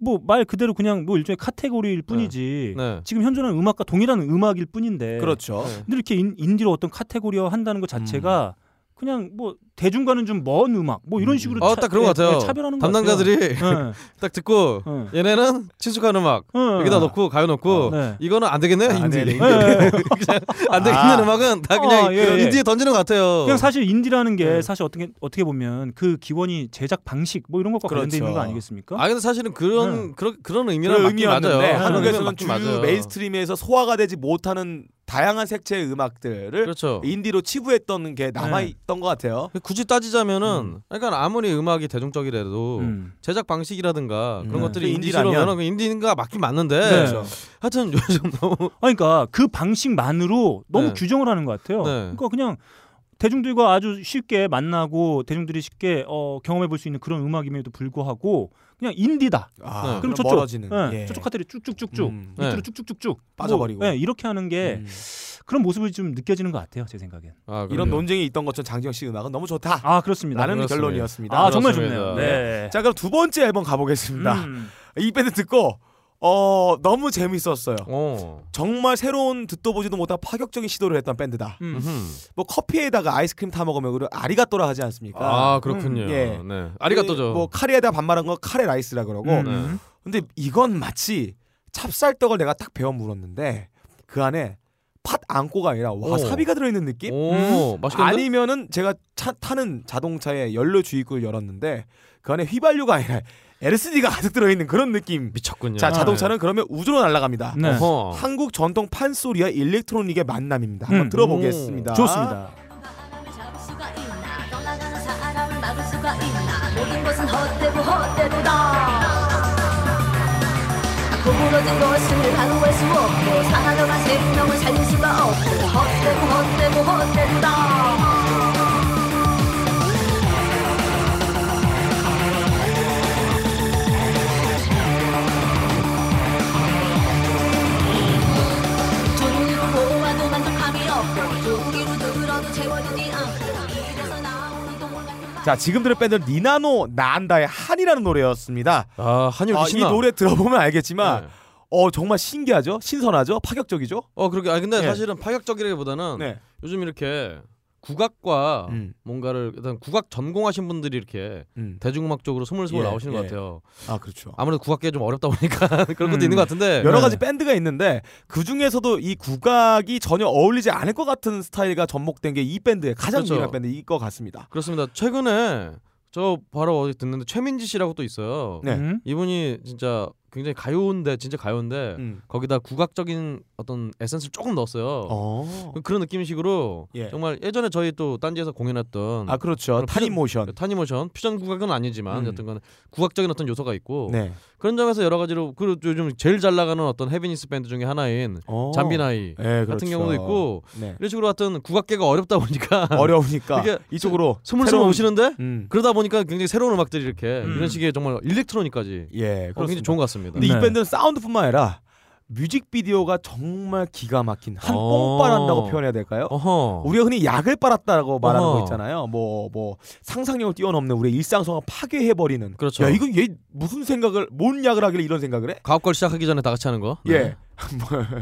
뭐 말 그대로 그냥 뭐 일종의 카테고리일 뿐이지 네. 지금 현존하는 음악과 동일한 음악일 뿐인데 그렇죠. 네. 근데 이렇게 인, 인디로 어떤 카테고리화 한다는 것 자체가 그냥 뭐 대중과는 좀 먼 음악 뭐 이런 식으로 어, 딱 그런 것 예, 같아요. 예, 차별하는 것 담당자들이 같아요. 딱 듣고 예, 예. 얘네는 친숙한 음악 어. 여기다 넣고 가요 넣고 네. 이거는 안 되겠네 아, 인디 네네. 예, 예. 그냥 안 되겠는 아. 음악은 다 그냥 어, 예, 예. 인디에 던지는 것 같아요. 그냥 사실 인디라는 게 네. 사실 어떻게 어떻게 보면 그 기원이 제작 방식 뭐 이런 것과 관련돼 있는 거 그렇죠. 아니겠습니까? 아 근데 사실은 그런 네. 그런 그런 의미는 그런 맞긴 의미였는데 맞아요. 한국에서는 주 맞긴 맞아요. mainstream에서 소화가 되지 못하는 다양한 색채의 음악들을 그렇죠. 인디로 치부했던 게 남아 있던 것 같아요. 굳이 따지자면은 그러니까 아무리 음악이 대중적이라도 음. 제작 방식이라든가 그런 음. 것들이 그 인디라면- 인디인가 맞긴 맞는데 네. 그렇죠. 하여튼 요즘 너무 아, 그러니까 그 방식만으로 너무 네. 규정을 하는 것 같아요. 네. 그러니까 그냥 대중들과 아주 쉽게 만나고 대중들이 쉽게 어, 경험해 볼 수 있는 그런 음악임에도 불구하고 그냥 인디다. 아, 네. 그럼 저쪽 멀어지는. 예, 예. 저쪽 카테리 쭉쭉쭉쭉 음. 밑으로 네. 쭉쭉쭉쭉 빠져버리고. 뭐, 예, 이렇게 하는 게 음. 그런 모습이 좀 느껴지는 것 같아요, 제 생각엔. 아, 이런. 논쟁이 있던 것처럼 장지영 씨 음악은 너무 좋다. 아 그렇습니다. 라는 그렇습니다. 결론이었습니다. 아 정말 그렇습니다. 좋네요. 네. 자 그럼 두 번째 앨범 가보겠습니다. 음. 이 밴드 듣고 어 너무 재밌었어요. 어. 정말 새로운 듣도 보지도 못한 파격적인 시도를 했던 밴드다. 음. 뭐 커피에다가 아이스크림 타 먹으면 그 아포가또라 하지 않습니까? 아 그렇군요. 음, 예. 네. 아포가또죠. 뭐 카레에다 밥 말은 거 카레 라이스라 그러고. 음. 네. 근데 이건 마치 찹쌀떡을 내가 딱 베어 물었는데 그 안에 팥 앙꼬가 아니라 와사비가 들어있는 느낌? 오 맛있겠는데? 아니면은 제가 차, 타는 자동차에 연료 주입구를 열었는데 그 안에 휘발유가 아니라 LSD가 가득 들어있는 그런 느낌. 미쳤군요. 자 자동차는 그러면 우주로 날아갑니다. 네. 어허. 한국 전통 판소리와 electronic의 만남입니다. 한번 음. 들어보겠습니다. 좋습니다. 것은 헛되고 헛되도다 구부러진 것을 가누할 수 없고 사나져간 생명을 살릴 수가 없고 헛되고 헛되고 헛되도다 자 지금 들을 밴드는 니나노 나안다의 한이라는 노래였습니다. 아 한이 아, 이 신나. 노래 들어보면 알겠지만 네. 어 정말 신기하죠, 신선하죠, 파격적이죠. 어 그렇게 아 근데 네. 사실은 파격적이라기보다는 네. 요즘 이렇게 국악과 음. 뭔가를 일단 국악 전공하신 분들이 이렇게 음. 대중음악 쪽으로 스물스물 예, 나오시는 예. 것 같아요. 아 그렇죠. 아무래도 국악계 좀 어렵다 보니까 그런 것도 음. 있는 것 같은데 여러 네. 가지 밴드가 있는데 그 중에서도 이 국악이 전혀 어울리지 않을 것 같은 스타일과 접목된 게 이 밴드의 가장 그렇죠. 유일한 밴드일 것 같습니다. 그렇습니다. 최근에 저 바로 어디 듣는데 최민지 씨라고 또 있어요. 네. 음. 이분이 진짜 굉장히 가요인데 진짜 가요인데 음. 거기다 국악적인 어떤 에센스를 조금 넣었어요. 어. 그런 느낌식으로 예. 정말 예전에 저희 또 딴지에서 공연했던 아 그렇죠. 타니모션. 타니모션 퓨전 국악은 아니지만 음. 여튼간 국악적인 어떤 요소가 있고 네. 그런 점에서 여러 가지로 그리고 요즘 제일 잘 나가는 어떤 heaviness 밴드 중에 하나인 어. 잠비나이 네, 같은 그렇죠. 경우도 있고 네. 이런 식으로 하여튼 국악계가 어렵다 보니까 어려우니까 이게 이쪽으로 스물스물 새로운- 오시는데 음. 그러다 보니까 굉장히 새로운 음악들이 이렇게 음. 이런 식의 정말 electronic까지 예, 어, 굉장히. 좋은 것 같습니다. 근데 네. 이 밴드는 사운드뿐만 아니라 뮤직비디오가 정말 기가 막힌 한 어. 뽕빨한다고 표현해야 될까요? 어허. 우리가 흔히 약을 빨았다라고 말하는 어허. 거 있잖아요. 뭐뭐 상상력을 뛰어넘는 우리의 일상성을 파괴해 버리는. 그렇죠. 야 이거 얘 무슨 생각을 뭔 약을 하길래 이런 생각을 해? 가업걸 시작하기 전에 다 같이 하는 거. 예. 네.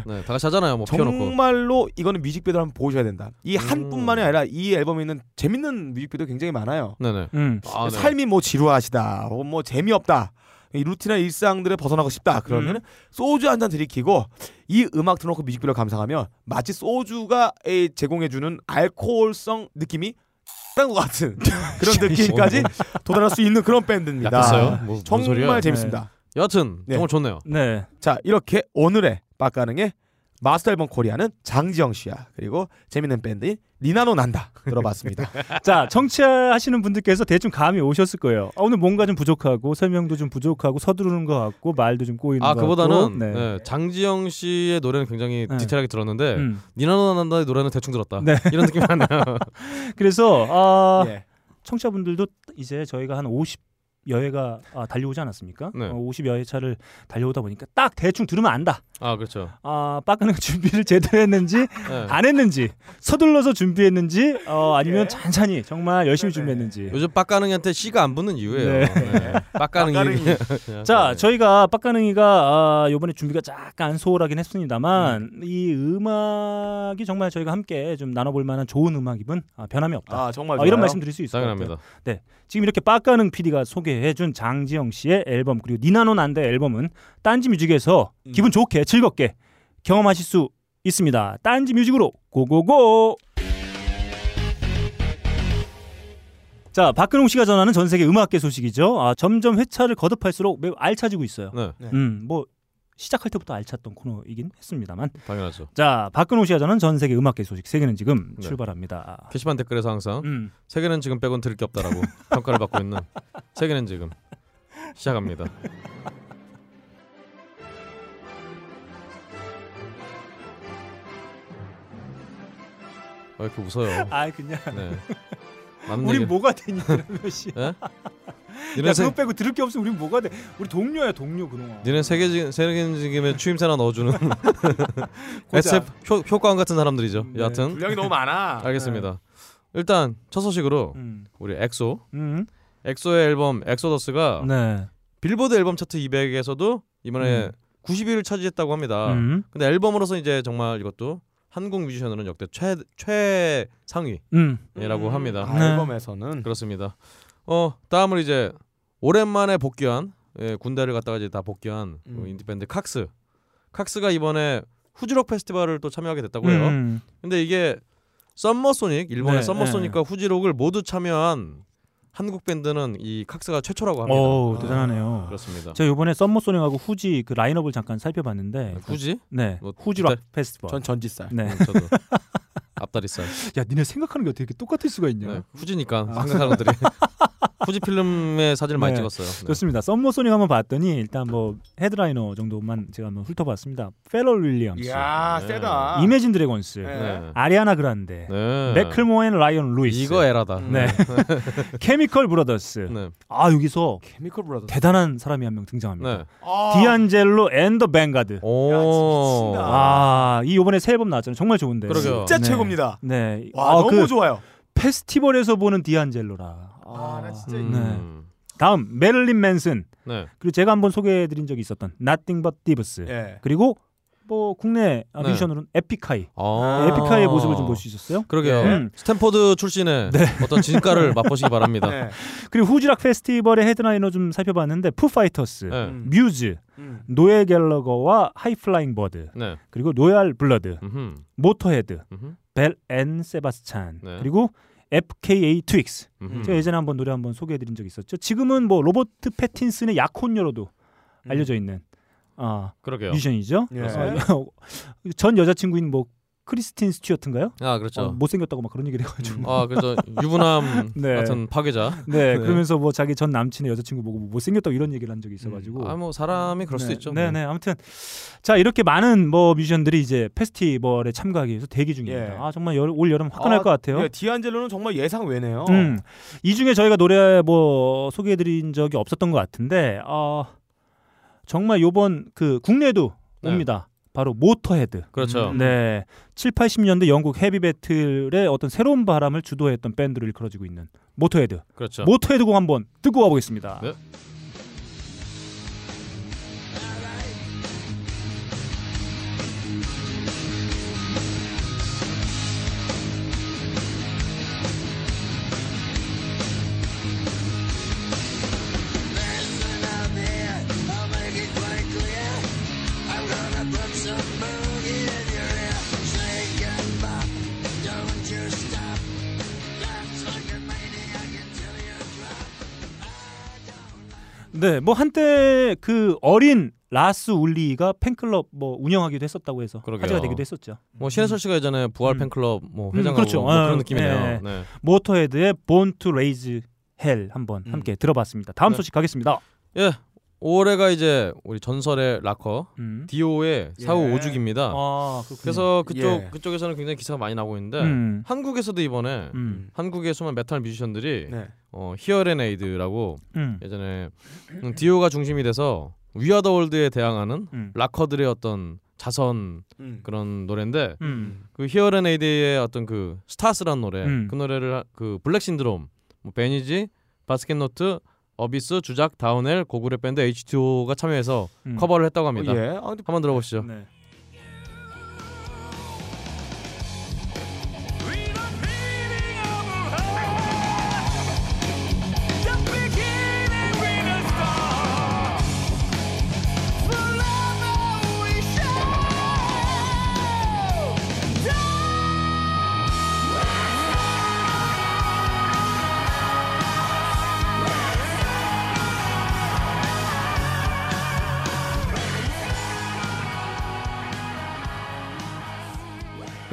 네, 다 같이 하잖아요. 뭐 피워놓고. 정말로 이거는 뮤직비디오를 한번 보셔야 된다. 이 음. 한뿐만이 아니라 이 앨범에 있는 재밌는 뮤직비디오 굉장히 많아요. 네네. 음. 아, 네. 삶이 뭐 지루하시다, 혹은 뭐 재미없다, 이 루틴한 일상들에 벗어나고 싶다. 그러면 음. 소주 한 잔 들이키고 이 음악 틀어놓고 뮤직비디오 감상하면 마치 소주가 에- 제공해주는 알코올성 느낌이 딴것 같은 그런 느낌까지 도달할 수 있는 그런 밴드입니다. 뭐, 뭔 정말? 재밌습니다. 여하튼 네. 정말 좋네요. 네. 자 이렇게 오늘의 빡가능의 마스터 앨범 코리아는 장지영 씨와 그리고 재밌는 밴드인 니나노 난다 들어봤습니다. 자, 청취하시는 분들께서 대충 감이 오셨을 거예요. 아, 오늘 뭔가 좀 부족하고 설명도 좀 부족하고 서두르는 것 같고 말도 좀 꼬이는 아 것 그보다는 같고. 네. 네, 장지영 씨의 노래는 굉장히 네. 디테일하게 들었는데 음. 니나노 난다의 노래는 대충 들었다. 네. 이런 느낌이 나네요. 그래서 아, 예. 청취자분들도 이제 저희가 한 50 50여회가 아, 달려오지 않았습니까? 네. 어, 50여회 차를 달려오다 보니까 딱 대충 들으면 안다. 아 그렇죠. 아, 빠까는 준비를 제대로 했는지 네. 안 했는지 서둘러서 준비했는지 어, 아니면 예. 찬찬히 정말 열심히 네네. 준비했는지. 요즘 빡가능이한테 씨가 안 붙는 이유예요. 네. 네. 빡가능이. 빡가능이. 자, 네. 저희가 빡가능이가 아, 요번에 준비가 약간 소홀하긴 했습니다만 이 음악이 정말 저희가 함께 좀 나눠볼 만한 좋은 음악이면 아, 변함이 없다. 아 정말 어, 이런. 말씀 드릴 수 있을 것 같아요. 당연합니다. 지금 이렇게 빡가능 PD가 소개 해준 장지영 씨의 앨범 그리고 니나노 난데 앨범은 딴지 뮤직에서 음. 기분 좋게 즐겁게 경험하실 수 있습니다. 딴지 뮤직으로 고고고. 자 박근홍 씨가 전하는 전 세계 음악계 소식이죠. 아, 점점 회차를 거듭할수록 매우 알차지고 있어요. 네, 네. 음, 뭐 시작할 때부터 알찼던 코너이긴 했습니다만. 당연하죠. 자 박근홍 씨가 전하는 전 세계 음악계 소식 세계는 지금 네. 출발합니다. 게시판 댓글에서 항상 음. 세계는 지금 빼곤 들을 게 없다라고 평가를 받고 있는 세계는 지금 시작합니다. 왜 이렇게 웃어요? 아 그냥 네. 얘기. 뭐가 되니 그러면 씨. 예? 야 세, 그거 빼고 들을 게 없으면 우린 뭐가 돼? 우리 동료야 동료 그동안. 니네 세계 지- 세계 지금의 추임새나 넣어주는 SF 효, 효과음 같은 사람들이죠. 네, 여하튼 분량이 너무 많아. 알겠습니다. 일단 첫 소식으로 음. 우리 엑소 음. 엑소의 앨범 엑소더스가 네. 빌보드 앨범 차트 200에서도 이번에 음. 90위를 차지했다고 합니다. 음. 근데 앨범으로서 이제 정말 이것도 한국 뮤지션으로는 역대 최 최상위라고 음. 합니다. 아, 네. 앨범에서는 그렇습니다. 어 다음으로 이제 오랜만에 복귀한 예, 군대를 갔다가 이제 다 복귀한 음. 어, 인디 밴드 칵스. 칵스가 이번에 후지록 페스티벌을 또 참여하게 됐다고 해요. 음. 근데 이게 썸머소닉 일본의 네, 썸머소닉과 후지록을 모두 참여한 한국 밴드는 이 칵스가 최초라고 합니다. 오 아, 대단하네요. 그렇습니다. 제가 이번에 썸머 소닉하고 후지 그 라인업을 잠깐 살펴봤는데 후지? 네 뭐 후지 락 페스티벌. 전 전지살. 네. 저도 앞다리살. 야 니네 생각하는 게 어떻게 이렇게 똑같을 수가 있냐? 네, 후지니까 아. 한국 사람들이 후지 필름의 사진을 많이 네. 찍었어요. 네. 좋습니다. 썸머 소닉 한번 봤더니 일단 뭐 헤드라이너 정도만 제가 한번 훑어봤습니다. 페럴 윌리엄스, 네. 세다. 이매진 드래곤스, 네. 네. 아리아나 그란데, 네. 맥클모앤 라이언 루이스, 이거 에라다. 네. Chemical Brothers. 네. 아 여기서 Chemical Brother. 대단한 사람이 한 명 등장합니다. 네. 아, D'Angelo and the Vanguard. 오. 미친다. 아, 이 요번에 새 앨범 나왔잖아요. 정말 좋은데. 그러게요. 진짜 네. 최고입니다. 네. 와 아, 너무 그 좋아요. 페스티벌에서 보는 D'Angelo라. 아, 나 진짜 음. 다음 Marilyn Manson. 네. 그리고 제가 한번 소개해 드린 적이 있었던 Nothing But Thieves. 예. 그리고 뭐 국내 아, 네. 뮤지션으로는 에픽하이. 아. 에픽하이의 모습을 좀 볼 수 있었어요. 그러게요. 네. 스탠포드 출신의 어떤 진가를 맛보시기 바랍니다. 네. 그리고 후지락 페스티벌의 헤드라이너 좀 살펴봤는데 Foo Fighters, 네. 음. 뮤즈, 음. 노엘 갤러거와 High Flying Birds, 네. 그리고 Royal Blood, 음흠. Motörhead, 음흠. Belle and Sebastian, 네. 그리고 FKA twigs. 음흠. 제가 예전에 한번 노래 한번 소개해드린 적이 있었죠. 지금은 뭐 로버트 패틴슨의 약혼녀로도 음. 알려져 있는 아, 그렇게요. 뮤지션이죠. 예. 어, 전 여자친구인 뭐 크리스틴 스튜어트인가요? 아 그렇죠. 어, 못생겼다고 막 그런 얘기를 해가지고. 아 그래서 유부남 네. 같은 파괴자. 네, 네. 그러면서 뭐 자기 전 남친의 여자친구 보고 뭐 못생겼다고 이런 얘기를 한 적이 있어가지고. 아뭐 사람이 그럴 수도 네, 있죠. 네, 뭐. 네. 아무튼 자 이렇게 많은 뭐 뮤지션들이 이제 페스티벌에 참가하기 위해서 대기 중입니다. 예. 아 정말 여- 올 여름 화끈할 아, 것 같아요. 예, 디안젤로는 정말 예상 외네요. 음, 이 중에 저희가 노래 뭐 소개해드린 적이 없었던 것 같은데, 어, 정말 요번 그 국내도 네. 옵니다. 바로 Motörhead. 그렇죠. 음. 네, 7, 80년대 영국 헤비 메탈의 어떤 새로운 바람을 주도했던 밴드로 일컬어지고 있는 Motörhead. 그렇죠. Motörhead 곡 한번 듣고 와 보겠습니다. 네. 네, 뭐 한때 그 어린 라스 울리히가 팬클럽 뭐 운영하기도 했었다고 해서 그러게요. 화제가 되기도 했었죠. 뭐 신해철 씨가 예전에 부활 음. 팬클럽 뭐 음, 회장하고 그렇죠. 뭐 아, 그런 느낌이네요. 네. 네. 모터헤드의 Born to Raise Hell 한번 음. 함께 들어봤습니다. 다음 네. 소식 가겠습니다. 예. 올해가 이제 우리 전설의 락커 음. 디오의 사후 예. 5주기입니다. 아. 그래서 그쪽 예. 그쪽에서는 굉장히 기사가 많이 나오고 있는데 음. 한국에서도 이번에 음. 한국의 수많은 메탈 뮤지션들이 네. 어, Hear 'n Aid라고 음. 예전에 음, 디오가 중심이 돼서 We Are the World에 대항하는 음. 락커들의 어떤 자선 음. 그런 노래인데 음. 그 Hear 'n Aid의 어떤 그 Stars라는 노래 음. 그 노래를 하- 그 Black Syndrome 뭐 베니지 Basket Note Abyss 주작 Downhell 고구려 밴드 H2O가 참여해서 음. 커버를 했다고 합니다. 어, 예. 아, 근데 한번 들어보시죠. 네.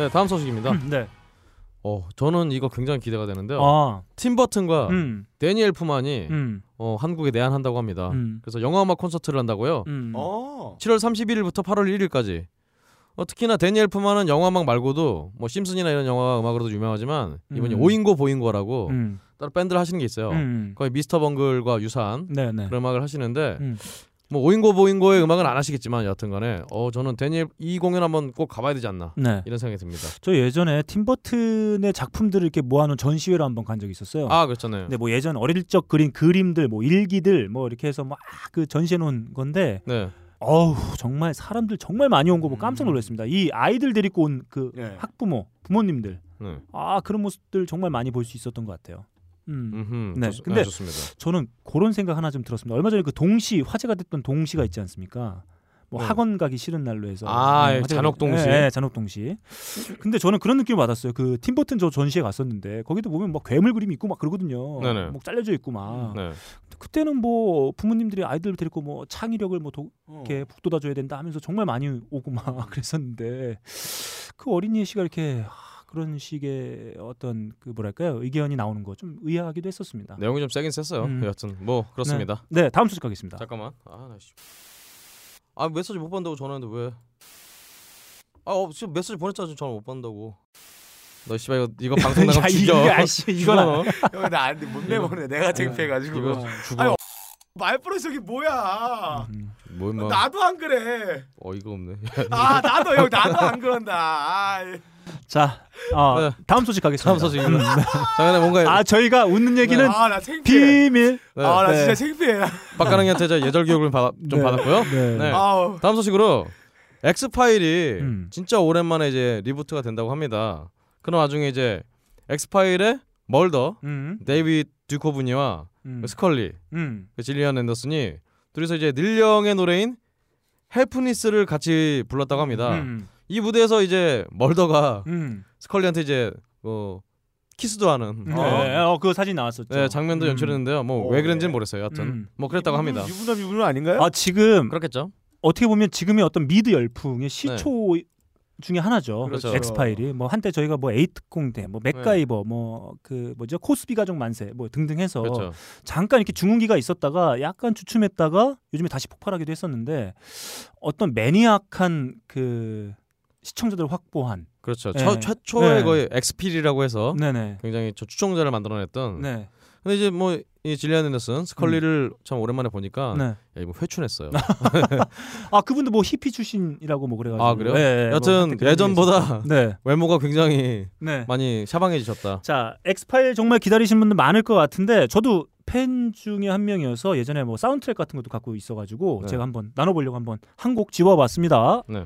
네, 다음 소식입니다. 음, 네. 어, 저는 이거 굉장히 기대가 되는데요. 아. 팀 버튼과 음. 대니 엘프만이 음. 어, 한국에 내한한다고 합니다. 음. 그래서 영화 음악 콘서트를 한다고요. 음. 어. 7월 31일부터 8월 1일까지. 어, 특히나 대니 엘프만은 영화 음악 말고도 뭐 심슨이나 이런 영화 음악으로도 유명하지만 이분이 음. Oingo Boingo라고 음. 따로 밴드를 하시는 게 있어요. 음. 거의 Mr. Bungle과 유사한 네, 네. 그런 음악을 하시는데 음. 뭐 Oingo Boingo의 음악은 안 하시겠지만 여하튼간에 어 저는 대니 엘 이 공연 한번 꼭 가봐야 되지 않나 네. 이런 생각이 듭니다. 저 예전에 팀버튼의 작품들을 이렇게 모아놓은 전시회를 한번 간 적이 있었어요. 아 그렇잖아요. 근데 뭐 예전 어릴 적 그린 그림들, 뭐 일기들, 뭐 이렇게 해서 막 그 전시해 놓은 건데, 네. 어우 정말 사람들 정말 많이 온 거 보고 깜짝 놀랐습니다. 이 아이들 데리고 온그 예. 학부모, 부모님들, 네. 아 그런 모습들 정말 많이 볼 수 있었던 것 같아요. 음. 음흠. 네, 좋, 근데 네, 좋습니다. 저는 그런 생각 하나 좀 들었습니다. 얼마 전에 그 동시 화제가 됐던 동시가 있지 않습니까? 뭐 네. 학원 가기 싫은 날로 해서 아, 예, 화제가 잔혹 됐- 동시. 예, 예, 잔혹 동시. 근데 저는 그런 느낌을 받았어요. 그 팀버튼 저 전시회 갔었는데 거기도 보면 막 괴물 그림이 있고 막 그러거든요. 네네. 막 잘려져 있고 막. 네. 그때는 뭐 부모님들이 아이들 데리고 뭐 창의력을 뭐 도, 어. 이렇게 북돋아 줘야 된다 하면서 정말 많이 오고 막 그랬었는데 그 어린이 씨가 이렇게 하, 그런 식의 어떤 그 뭐랄까요 의견이 나오는 거 좀 의아하기도 했었습니다. 내용이 좀 세긴 셌어요. 음. 여하튼 뭐 그렇습니다. 네, 다음 소식 가겠습니다. 잠깐만. 아, 나 씨. 아, 메시지 못 받는다고 전화했는데 왜? 아, 어, 지금 메시지 보냈잖아. 지금 전화 못 받는다고. 너 씨발 이거 이거 방송 나가면 야, 죽여. 이거 아씨 이건 죽어, 너. 형 나한테 못 내보내. 내가 창피해가지고. 이거 죽어. 아니, 말버릇 저기 뭐야? 음. 뭐 임마. 나도 안 그래. 어이가 없네. 아 나도 형 나도 안 그런다. 아, 자, 어, 네. 다음 소식 가겠습니다. 다음 소식입니다. 자, 근데 뭔가 아, 저희가 웃는 얘기는 아 나 창피해. 비밀. 네. 아나 네. 진짜 창피해. 박가능이한테 저 예절 교육을 받, 좀 네. 받았고요. 네. 네. 아우. 다음 소식으로 엑스 파일이 음. 진짜 오랜만에 이제 reboot가 된다고 합니다. 그런 와중에 이제 엑스 파일의 멀더 음. 데이비드 듀코브니와 음. 스컬리 음. 그 질리안 앤더슨이 둘이서 이제 닐 영의 노래인 Helpless를 같이 불렀다고 합니다. 음. 이 무대에서 이제 멀더가 음. 스컬리한테 이제 뭐 키스도 하는 네. 어, 어, 그 사진 나왔었죠. 네, 장면도 음. 연출했는데요. 뭐 오, 왜 그런지는 네. 모르겠어요. 여튼 음. 뭐 그랬다고 합니다. 유부남 유부남 아닌가요? 아, 지금 그렇겠죠. 어떻게 보면 지금의 어떤 미드 열풍의 시초 중에 하나죠. 그렇죠. 엑스파일이 뭐 한때 저희가 뭐 A특공대, 뭐 맥가이버, 뭐그 뭐죠 코스비 가족 만세, 뭐 등등 해서 그렇죠. 잠깐 이렇게 중흥기가 있었다가 약간 주춤했다가 요즘에 다시 폭발하기도 했었는데 어떤 매니악한 그 시청자들 확보한 그렇죠. 네. 처, 최초의 네. 거의 X-Phile이라고 해서 네네 굉장히 저 추종자를 만들어냈던. 네 근데 이제 뭐 이 질리안 앤더슨 스컬리를 참 오랜만에 보니까 네. 야, 이거 회춘했어요. 아 그분도 뭐 히피 출신이라고 뭐 그래가지고 아, 그래요? 네, 뭐 여튼 그런 예전보다. 네 외모가 굉장히 네. 많이 샤방해지셨다. 자, 엑스파일 정말 기다리신 분들 많을 것 같은데 저도 팬 중에 한 명이어서 예전에 뭐 사운드트랙 같은 것도 갖고 있어가지고 네. 제가 한번 나눠보려고 한번 한 곡 집어봤습니다. 네.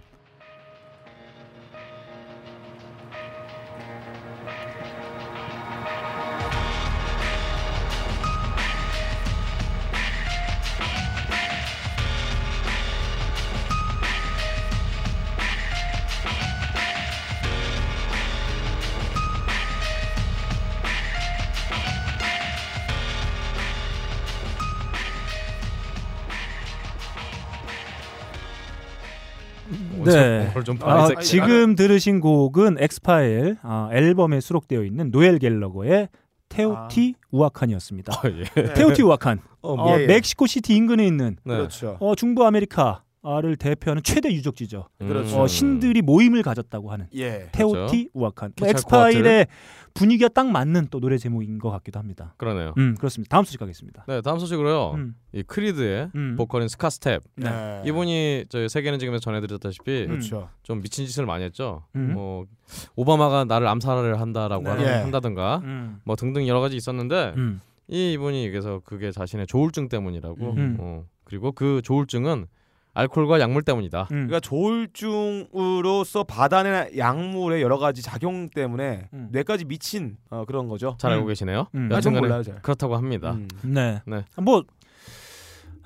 네. 좀 아. 지금 들으신 곡은 엑스파일 아, 앨범에 수록되어 있는 노엘 갤러거의 테오티우아칸이었습니다. 아, 예. 테오티우아칸. 어, 어, 예, 예. 멕시코 시티 인근에 있는 네. 그렇죠. 어, 중부 아메리카 를 대표하는 최대 유적지죠. 그렇죠. 어, 신들이 모임을 가졌다고 하는 예. 테오티우아칸. 뭐. 엑스파일의 분위기가 딱 맞는 또 노래 제목인 것 같기도 합니다. 그러네요. 음, 그렇습니다. 다음 소식 가겠습니다. 네, 다음 소식으로요. 음, 이 Creed의 음. 보컬인 스캇 스탭. 네. 이분이 저희 세계는 지금에서 전해드렸다시피 음. 그렇죠. 좀 미친 짓을 많이 했죠. 음. 뭐 오바마가 나를 암살을 한다라고 네. 예. 한다든가 음, 뭐 등등 여러 가지 있었는데 음, 이 이분이 그래서 그게 자신의 조울증 때문이라고. 음. 어, 그리고 그 조울증은 알코올과 약물 때문이다. 음. 그러니까 조울증으로서 받아내는 약물의 여러 가지 작용 때문에 음. 뇌까지 미친 어, 그런 거죠. 잘 알고 음. 계시네요. 음. 아, 몰라요, 잘. 그렇다고 합니다. 음. 네. 네. 뭐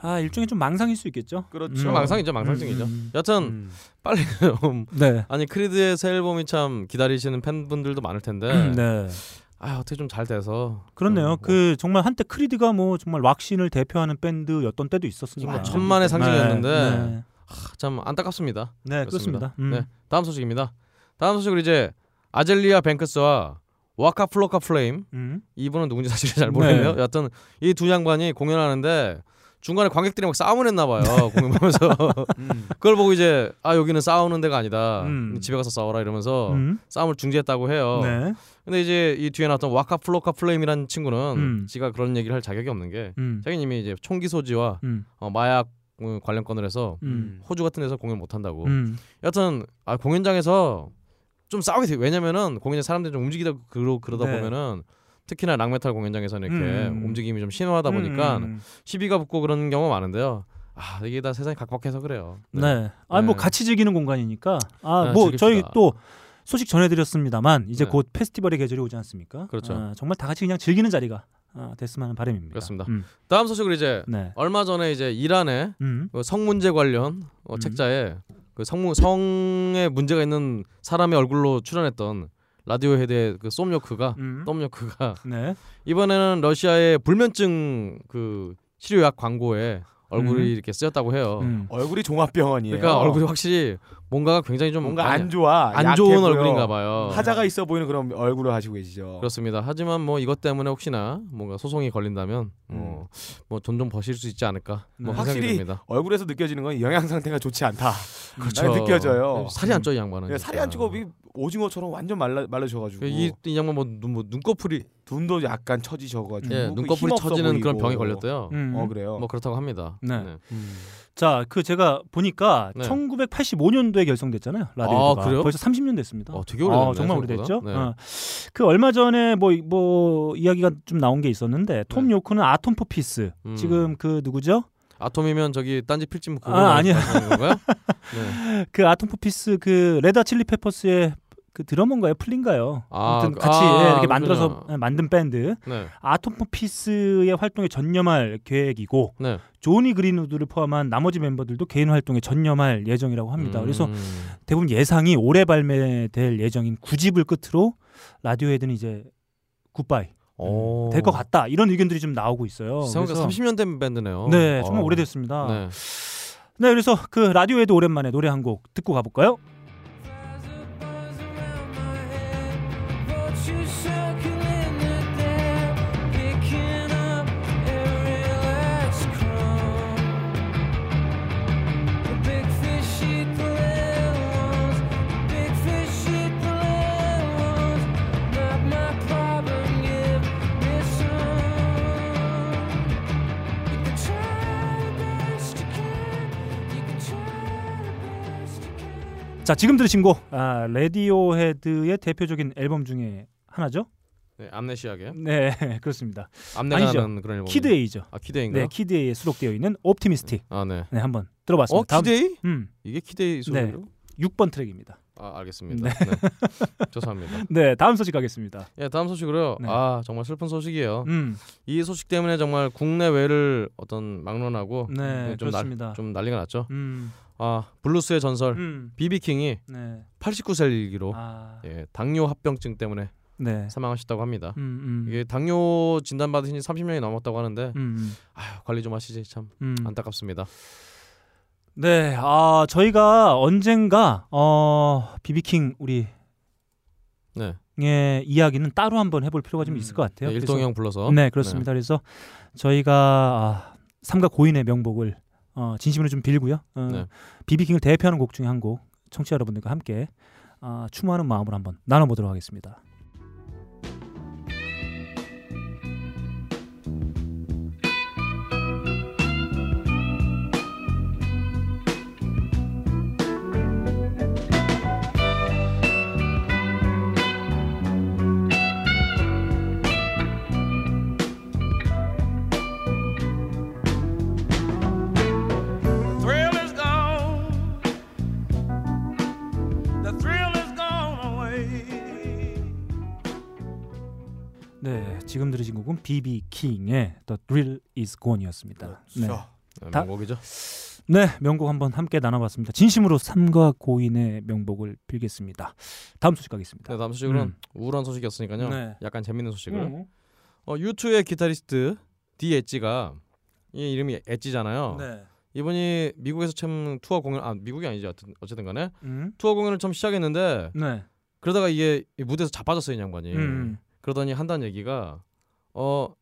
아, 일종의 좀 망상일 수 있겠죠. 그렇죠. 음. 망상이죠, 망상증이죠. 음, 여튼 음. 빨리 좀 네. 아니 Creed의 새 앨범이 참 기다리시는 팬분들도 많을 텐데 네. 아 어떻게 좀 잘 돼서 그렇네요. 뭐 그 정말 한때 Creed가 뭐 정말 락 scene을 대표하는 밴드였던 때도 있었으니까. 정말 천만의 상징이었는데 네, 아, 참 안타깝습니다. 네, 그렇습니다. 음. 네 다음 소식입니다. 다음 소식으로 이제 아젤리아 뱅크스와 Waka Flocka Flame 음. 이분은 누군지 사실 잘 모르겠네요. 네. 여하튼 이 두 양반이 공연하는데 중간에 관객들이 막 싸움을 했나 봐요. 공연 보면서 음. 그걸 보고 이제 아 여기는 싸우는 데가 아니다. 음. 집에 가서 싸워라 이러면서 음. 싸움을 중지했다고 해요. 네. 근데 이제 이 뒤에 나왔던 와카 플로카 플레임이라는 친구는 음. 지가 그런 얘기를 할 자격이 없는 게 음. 자기는 이미 이제 총기 소지와 음. 어, 마약 어, 관련 건을 해서 음. 호주 같은 데서 공연 못 한다고. 음. 여하튼 아, 공연장에서 좀 싸우게 돼. 왜냐면은 공연장 사람들이 좀 움직이다 그러, 그러다 네. 보면은 특히나 락메탈 공연장에서는 이렇게 음. 움직임이 좀 심하다 보니까 음. 시비가 붙고 그런 경우가 많은데요. 아 이게 다 세상이 각박해서 그래요. 네. 아니 뭐 네. 같이 즐기는 공간이니까. 아, 네, 뭐. 저희 또 소식 전해드렸습니다만 이제 네. 곧 페스티벌의 계절이 오지 않습니까? 그렇죠. 아, 정말 다 같이 그냥 즐기는 자리가 아, 됐으면 하는 바람입니다. 그렇습니다. 음. 다음 소식으로 이제 네. 얼마 전에 이제 이란의 음. 그 성문제 관련 어, 음. 책자에 그 성무 성에 문제가 있는 사람의 얼굴로 출연했던 라디오 헤드의 그 쏨요크가 음. 쏨요크가 네. 이번에는 러시아의 불면증 그 치료약 광고에 얼굴이 음. 이렇게 쓰였다고 해요. 음. 얼굴이 종합병원이에요. 그러니까 얼굴이 확실히 뭔가가 굉장히 좀 뭔가 안 좋아. 안 좋은 보여. 얼굴인가 봐요. 하자가 있어 보이는 그런 얼굴을 하시고 계시죠. 그렇습니다. 하지만 뭐 이것 때문에 혹시나 뭔가 소송이 걸린다면 뭐돈 좀 버실 수 있지 않을까 뭐 네. 확실히 됩니다. 얼굴에서 느껴지는 건 영양 상태가 좋지 않다. 그렇죠. 나는 느껴져요. 살이 안 쪄 이 양반은. 예, 살이 안. 찌고 이 오징어처럼 완전 말라 말라셔가지고 이, 이 양반 뭐, 눈, 뭐 눈꺼풀이 눈도 약간 처지셔가지고 예, 그 눈꺼풀이 처지는 그런 보이고. 병이 걸렸대요. 음. 어 그래요. 뭐 그렇다고 합니다. 네. 음. 자, 그 제가 보니까 네. 1985년도에 결성됐잖아요. 라디오가 아, 그래요? 벌써 30년 됐습니다. 어, 되게 오래됐네, 어, 정말. 오래됐죠. 네. 어. 그 얼마 전에 뭐 뭐 이야기가 좀 나온 게 있었는데 톰 네. 요크는 아톰 포피스 음. 지금 그 누구죠? 아톰이면 저기 딴지 필진 그거 아, 아니야. 네. 그 Atoms for Peace 그 Red Hot Chili Peppers의 그 드러머인가요? Flea인가요? 아, 아무튼 그- 같이 아, 예, 이렇게. 만들어서 예, 만든 밴드 네. 아톰 포 피스의 활동에 전념할 계획이고 네. 조니 그린우드를 포함한 나머지 멤버들도 개인 활동에 전념할 예정이라고 합니다. 음. 그래서 대부분 예상이 올해 발매될 예정인 9집을 끝으로 Radiohead는 이제 굿바이 오. 될것 같다 이런 의견들이 좀 나오고 있어요. 생각보다 그래서 30년 된 밴드네요. 네 정말 어. 오래됐습니다. 네. 네. 그래서 그 라디오헤드 오랜만에 노래 한 곡 듣고 가볼까요? 자 지금 들으신 곡 아, Radiohead의 대표적인 앨범 중에 하나죠? 네, Amnesiac에. 네 그렇습니다. 나는 그런 앨범. Kid A죠. 아 Kid인가요? 네 Kid A에 수록되어 있는 Optimistic. 아 네. 네 한번 어 들어봤습니다. 다음- Kid A? 음 이게 Kid A 소리로? 6번 트랙입니다. 아 알겠습니다. 네. 죄송합니다. 네 다음 소식 가겠습니다. 예 다음 소식으로요. 네. 아 정말 슬픈 소식이에요. 음, 이 소식 때문에 정말 국내외를 어떤 막론하고 네 좀, 날, 그렇습니다. 좀 난리가 났죠. 음, 아 블루스의 전설 음, 비비킹이 네, 89세이기로 아, 예, 당뇨 합병증 때문에 네, 사망하셨다고 합니다. 음, 음, 이게 당뇨 진단 받으신 지 30년이 넘었다고 하는데 음, 아휴, 관리 좀 하시지 참 음. 안타깝습니다. 네, 아 저희가 언젠가 어 비비킹 우리 네. 의 이야기는 따로 한번 해볼 필요가 좀 음. 있을 것 같아요. 네, 일동형 불러서. 네, 그렇습니다. 그래서 저희가 아, 삼가 고인의 명복을 어, 진심으로 좀 빌고요. 어, 네. 비비킹을 대표하는 곡 중에 한 곡 청취자 여러분들과 함께 아, 추모하는 마음으로 한번 나눠보도록 하겠습니다. 지금 들으신 곡은 비비 킹의 The Drill Is Gone이었습니다. 네. 네, 다- 명곡이죠. 네, 명곡 한번 함께 나눠봤습니다. 진심으로 삼가 고인의 명복을 빌겠습니다. 다음 소식 가겠습니다. 네, 다음 소식으로는 음. 우울한 소식이었으니까요. 네. 약간 재밌는 소식을. 음. 어, 유투의 기타리스트 디 엣지가 이 이름이 엣지잖아요. 네. 이분이 미국에서 처음 투어 공연 아 미국이 아니지 어쨌든, 간에 음. 투어 공연을 처음 시작했는데 네. 그러다가 이게 이 무대에서 자빠졌어요 이 양반이. 음. 그러더니 한다는 얘기가 I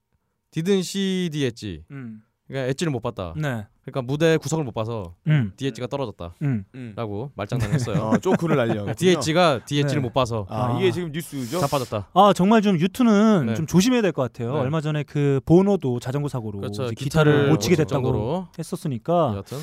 didn't see the edge 음. 그러니까 edge를 못 봤다. 네. 그러니까 무대 구성을 못 봐서 음. The Edge가 떨어졌다라고 음. 음. 말장난했어요. 어, 조크를 날려. The Edge가 the edge를 네. 못 봐서 아, 아. 이게 지금 뉴스죠? 자빠졌다. 아 정말 좀 U2는 네. 좀 조심해야 될 것 같아요. 네. 얼마 전에 그 보노도 자전거 사고로 그렇죠. 기타를 기타를 못 치게 됐다고 정도로. 했었으니까 여하튼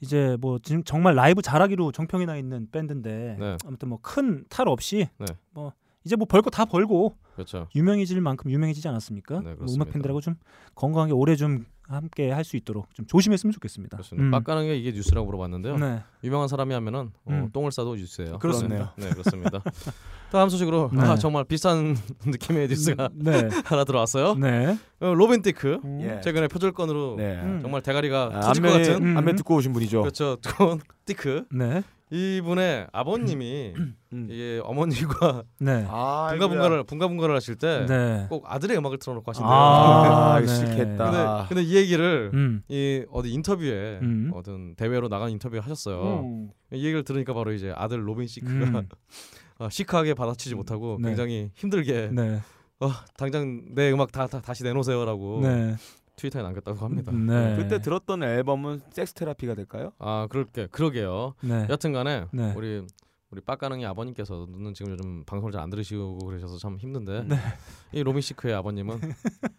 이제 뭐 지금 정말 라이브 잘하기로 정평이 나 있는 밴드인데 네. 아무튼 뭐 큰 탈 없이 네. 뭐 이제 뭐 벌 거 다 벌고 그렇죠. 유명해질 만큼 유명해지지 않았습니까? 네, 뭐. 음악 팬들하고 좀 건강하게 오래 좀 함께 할 수 있도록 좀 조심했으면 좋겠습니다. 음. 빡가능이 이게 뉴스라고 물어봤는데요. 네. 유명한 사람이 하면은 어, 음. 똥을 싸도 뉴스예요. 그렇습니다. 네, 그렇습니다. 다음 소식으로 네. 아, 정말 비싼 느낌의 뉴스가 네. 하나 들어왔어요. 네. 어, 로빈 티크 음. 예. 최근에 표절건으로 네. 음. 정말 대가리가 아, 터질 것 안면 같은 음. 안면 듣고 오신 분이죠. 그렇죠. 두꺼운 티크 네. 이분의 아버님이 음. 이게 어머니가 네. 아, 분가분가를 분가분가를 하실 때 꼭 네. 아들의 음악을 틀어놓고 하신대요. 아, 아, 네. 싫겠다. 근데, 근데 이 얘기를 음. 이 어디 인터뷰에 음. 어떤 대회로 나간 인터뷰에 하셨어요. 음. 이 얘기를 들으니까 바로 이제 아들 로빈 시크가 음. 어, 시크하게 받아치지 못하고 네. 굉장히 힘들게 네. 어, 당장 내 음악 다, 다 다시 내놓으세요라고 네. 트위터에 남겼다고 합니다. 네. 그때 들었던 앨범은 섹스 테라피가 될까요? 아 그럴게 그러게요. 네. 여튼간에 네. 우리 우리 빡가능이 아버님께서는 지금 요즘 방송을 잘 안 들으시고 그러셔서 참 힘든데 네. 이 로빈 시크의 아버님은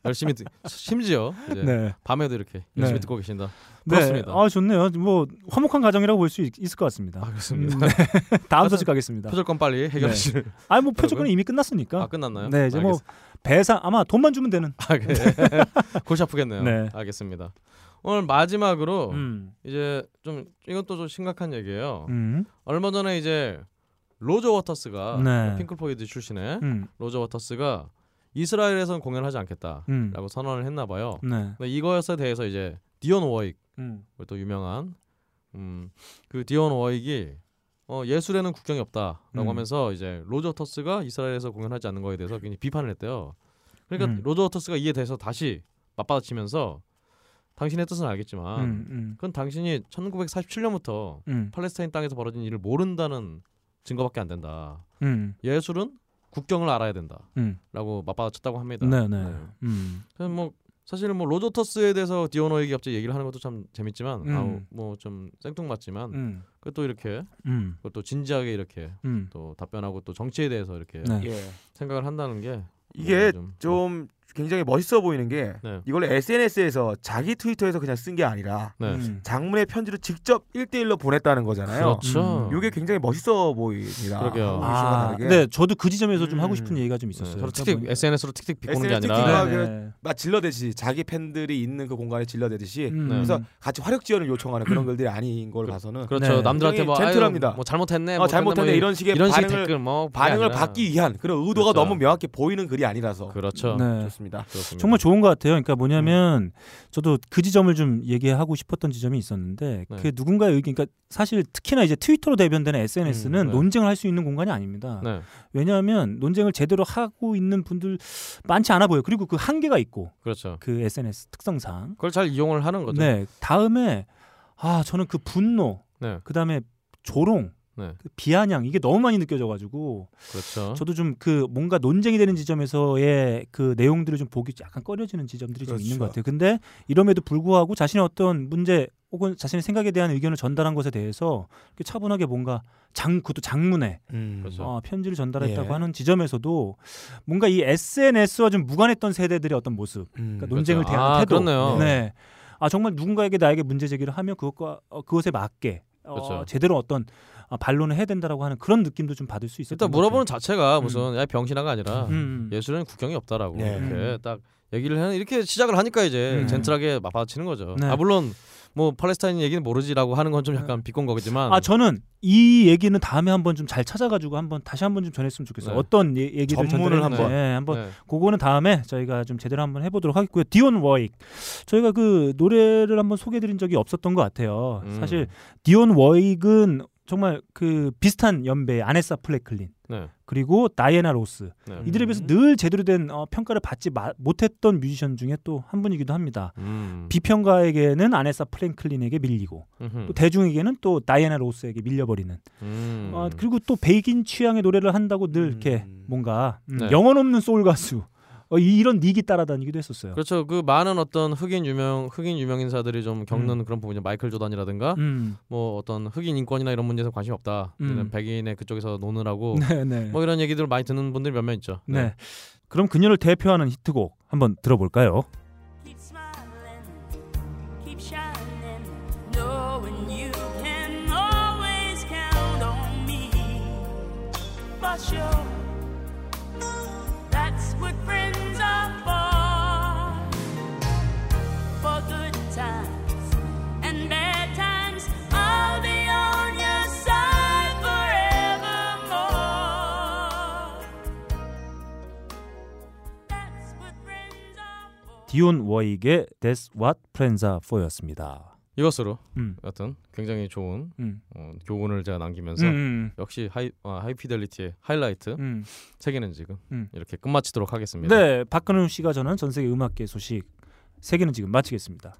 열심히 듣, 심지어 이제 네. 밤에도 이렇게 열심히 네. 듣고 계신다. 네. 그렇습니다. 아 좋네요. 뭐 화목한 가정이라고 볼 수 있을 것 같습니다. 아 그렇습니다. 음, 네. 다음 소식 가겠습니다. 표절건 빨리 해결하실. 아니 뭐 표절은 이미 끝났으니까. 아 끝났나요? 네, 이제 뭐 알겠- 배상 아마 돈만 주면 되는. 아, 그래. 골치 아프겠네요. 네. 알겠습니다. 오늘 마지막으로 음. 이제 좀 이것도 좀 심각한 얘기예요. 음. 얼마 전에 이제 로저 워터스가 네. 핑크 플로이드 출신의 음. 로저 워터스가 이스라엘에선 공연하지 않겠다라고 음. 선언을 했나 봐요. 네. 이것에 대해서 이제 디온 워익 음. 또 유명한 음, 그 디온 워익이 어, 예술에는 국경이 없다라고 음. 하면서 이제 로저 워터스가 이스라엘에서 공연하지 않는 거에 대해서 굉장히 비판을 했대요. 그러니까 음. 로저 워터스가 이에 대해서 다시 맞받아치면서 당신의 뜻은 알겠지만 음. 음. 그건 당신이 1947년부터 음. 팔레스타인 땅에서 벌어진 일을 모른다는 증거밖에 안 된다. 음. 예술은 국경을 알아야 된다라고 음. 맞받아쳤다고 합니다. 네, 네. 음. 그래서 뭐 사실 뭐 로저터스에 대해서 디오노에게 갑자기 얘기를 하는 것도 참 재밌지만 음. 아우 뭐 좀 생뚱맞지만 음. 그것도 이렇게 음. 그것도 진지하게 이렇게 음. 또 답변하고 또 정치에 대해서 이렇게 네. 예. 생각을 한다는 게 이게 좀, 좀 굉장히 멋있어 보이는 게 네. 이걸 SNS에서 자기 트위터에서 그냥 쓴 게 아니라 네. 음. 장문의 편지를 직접 1대1로 보냈다는 거잖아요. 그렇죠. 음. 이게 굉장히 멋있어 보입니다. 그러게요. 아, 다르게. 네, 저도 그 지점에서 좀 음. 하고 싶은 얘기가 좀 네, 있었어요. 그러니까 틱틱 뭐- SNS로 틱틱 비꼬는 게 아니라 네, 그- 네. 막 질러대듯이 자기 팬들이 있는 그 공간에 질러대듯이 음. 그래서 같이 화력 지원을 요청하는 그런 글들이 아닌 걸 봐서는 그렇죠. 네. 남들한테 뭐 젠틀합니다. 아유, 뭐 잘못했네. 어, 뭐 잘못했네 뭐 이런 식의 이런 식의 반응을 댓글 뭐 반응을. 받기 위한 그런 의도가 그렇죠. 너무 명확히 보이는 글이 아니라서 그렇죠. 네. 좋습니다. 그렇습니다. 정말 좋은 것 같아요. 그러니까 뭐냐면 음. 저도 그 지점을 좀 얘기하고 싶었던 지점이 있었는데 네. 그 누군가의 의견, 그러니까 사실 특히나 이제 트위터로 대변되는 SNS는 음, 네. 논쟁을 할 수 있는 공간이 아닙니다. 네. 왜냐하면 논쟁을 제대로 하고 있는 분들 많지 않아 보여. 요 그리고 그 한계가 있고 그렇죠. 그 SNS 특성상. 그걸 잘 이용을 하는 거죠. 네. 다음에 아 저는 그 분노, 네. 그 다음에 조롱, 네. 그 비아냥 이게 너무 많이 느껴져가지고 그렇죠. 저도 좀 그 뭔가 논쟁이 되는 지점에서의 그 내용들을 좀 보기 약간 꺼려지는 지점들이 좀 있는 것 그렇죠. 같아요. 근데 이럼에도 불구하고 자신의 어떤 문제 혹은 자신의 생각에 대한 의견을 전달한 것에 대해서 차분하게 뭔가 장 그것도 장문에 음. 그렇죠. 어, 편지를 전달했다고 예. 하는 지점에서도 뭔가 이 SNS와 좀 무관했던 세대들의 어떤 모습, 음. 그러니까 논쟁을 그렇죠. 대하는 아, 태도, 그렇네요. 네, 아 정말 누군가에게 나에게 문제 제기를 하면 그것과 어, 그것에 맞게 어, 그렇죠. 제대로 어떤 어, 반론을 해야 된다라고 하는 그런 느낌도 좀 받을 수 있었던 일단 것 물어보는. 자체가 무슨 야 병신아가 아니라 음, 음. 예술에는 국경이 없다라고 네. 이렇게 음. 딱 얘기를 하는 이렇게 시작을 하니까 이제 음. 젠틀하게 맞받아치는 거죠. 네. 아 물론 뭐 팔레스타인 얘기는 모르지라고 하는 건 좀 약간 비꼰 거겠지만 아 저는 이 얘기는 다음에 한번 좀 잘 찾아가지고 한번 다시 한번 좀 전했으면 좋겠어요. 네. 어떤 예, 얘기를 전문을. 한번. 네, 한번 네. 그거는 다음에 저희가 좀 제대로 한번 해보도록 하겠고요. 디온 워익 저희가 그 노래를 한번 소개해드린 적이 없었던 것 같아요. 음. 사실 디온 워익은 정말 그 비슷한 연배의 아레사 프랭클린 네. 그리고 다이애나 로스 네. 이들에 비해서 늘 제대로 된 어, 평가를 받지 마- 못했던 뮤지션 중에 또 한 분이기도 합니다. 음. 비평가에게는 아레사 프랭클린에게 밀리고 음흠. 또 대중에게는 또 다이애나 로스에게 밀려버리는 음. 어, 그리고 또 백인 취향의 노래를 한다고 늘 이렇게 음. 뭔가 음, 네. 영혼 없는 소울 가수 어, 이- 이런 닉이 따라다니기도 했었어요. 그렇죠. 그 많은 어떤 흑인 유명 흑인 유명 인사들이 좀 겪는 그런 부분이 마이클 조단이라든가 음, 뭐 어떤 흑인 인권이나 이런 문제에서 관심 없다. 음. 백인의 그쪽에서 노느라고 네네. 뭐 이런 얘기들 많이 듣는 분들이 몇 명 있죠. 네. 그럼 그녀를 대표하는 히트곡 한번 들어볼까요? Keep 디온 워익의 That's What Friends Are For였습니다. 이것으로 음, 여튼 굉장히 좋은 음, 어, 교훈을 제가 남기면서 음, 역시 하이 어, 하이피델리티의 하이라이트 음. 세 개는 지금 음. 이렇게 끝마치도록 하겠습니다. 네, 박근우 씨가 전한 전 세계 음악계 소식 세 개는 지금 마치겠습니다.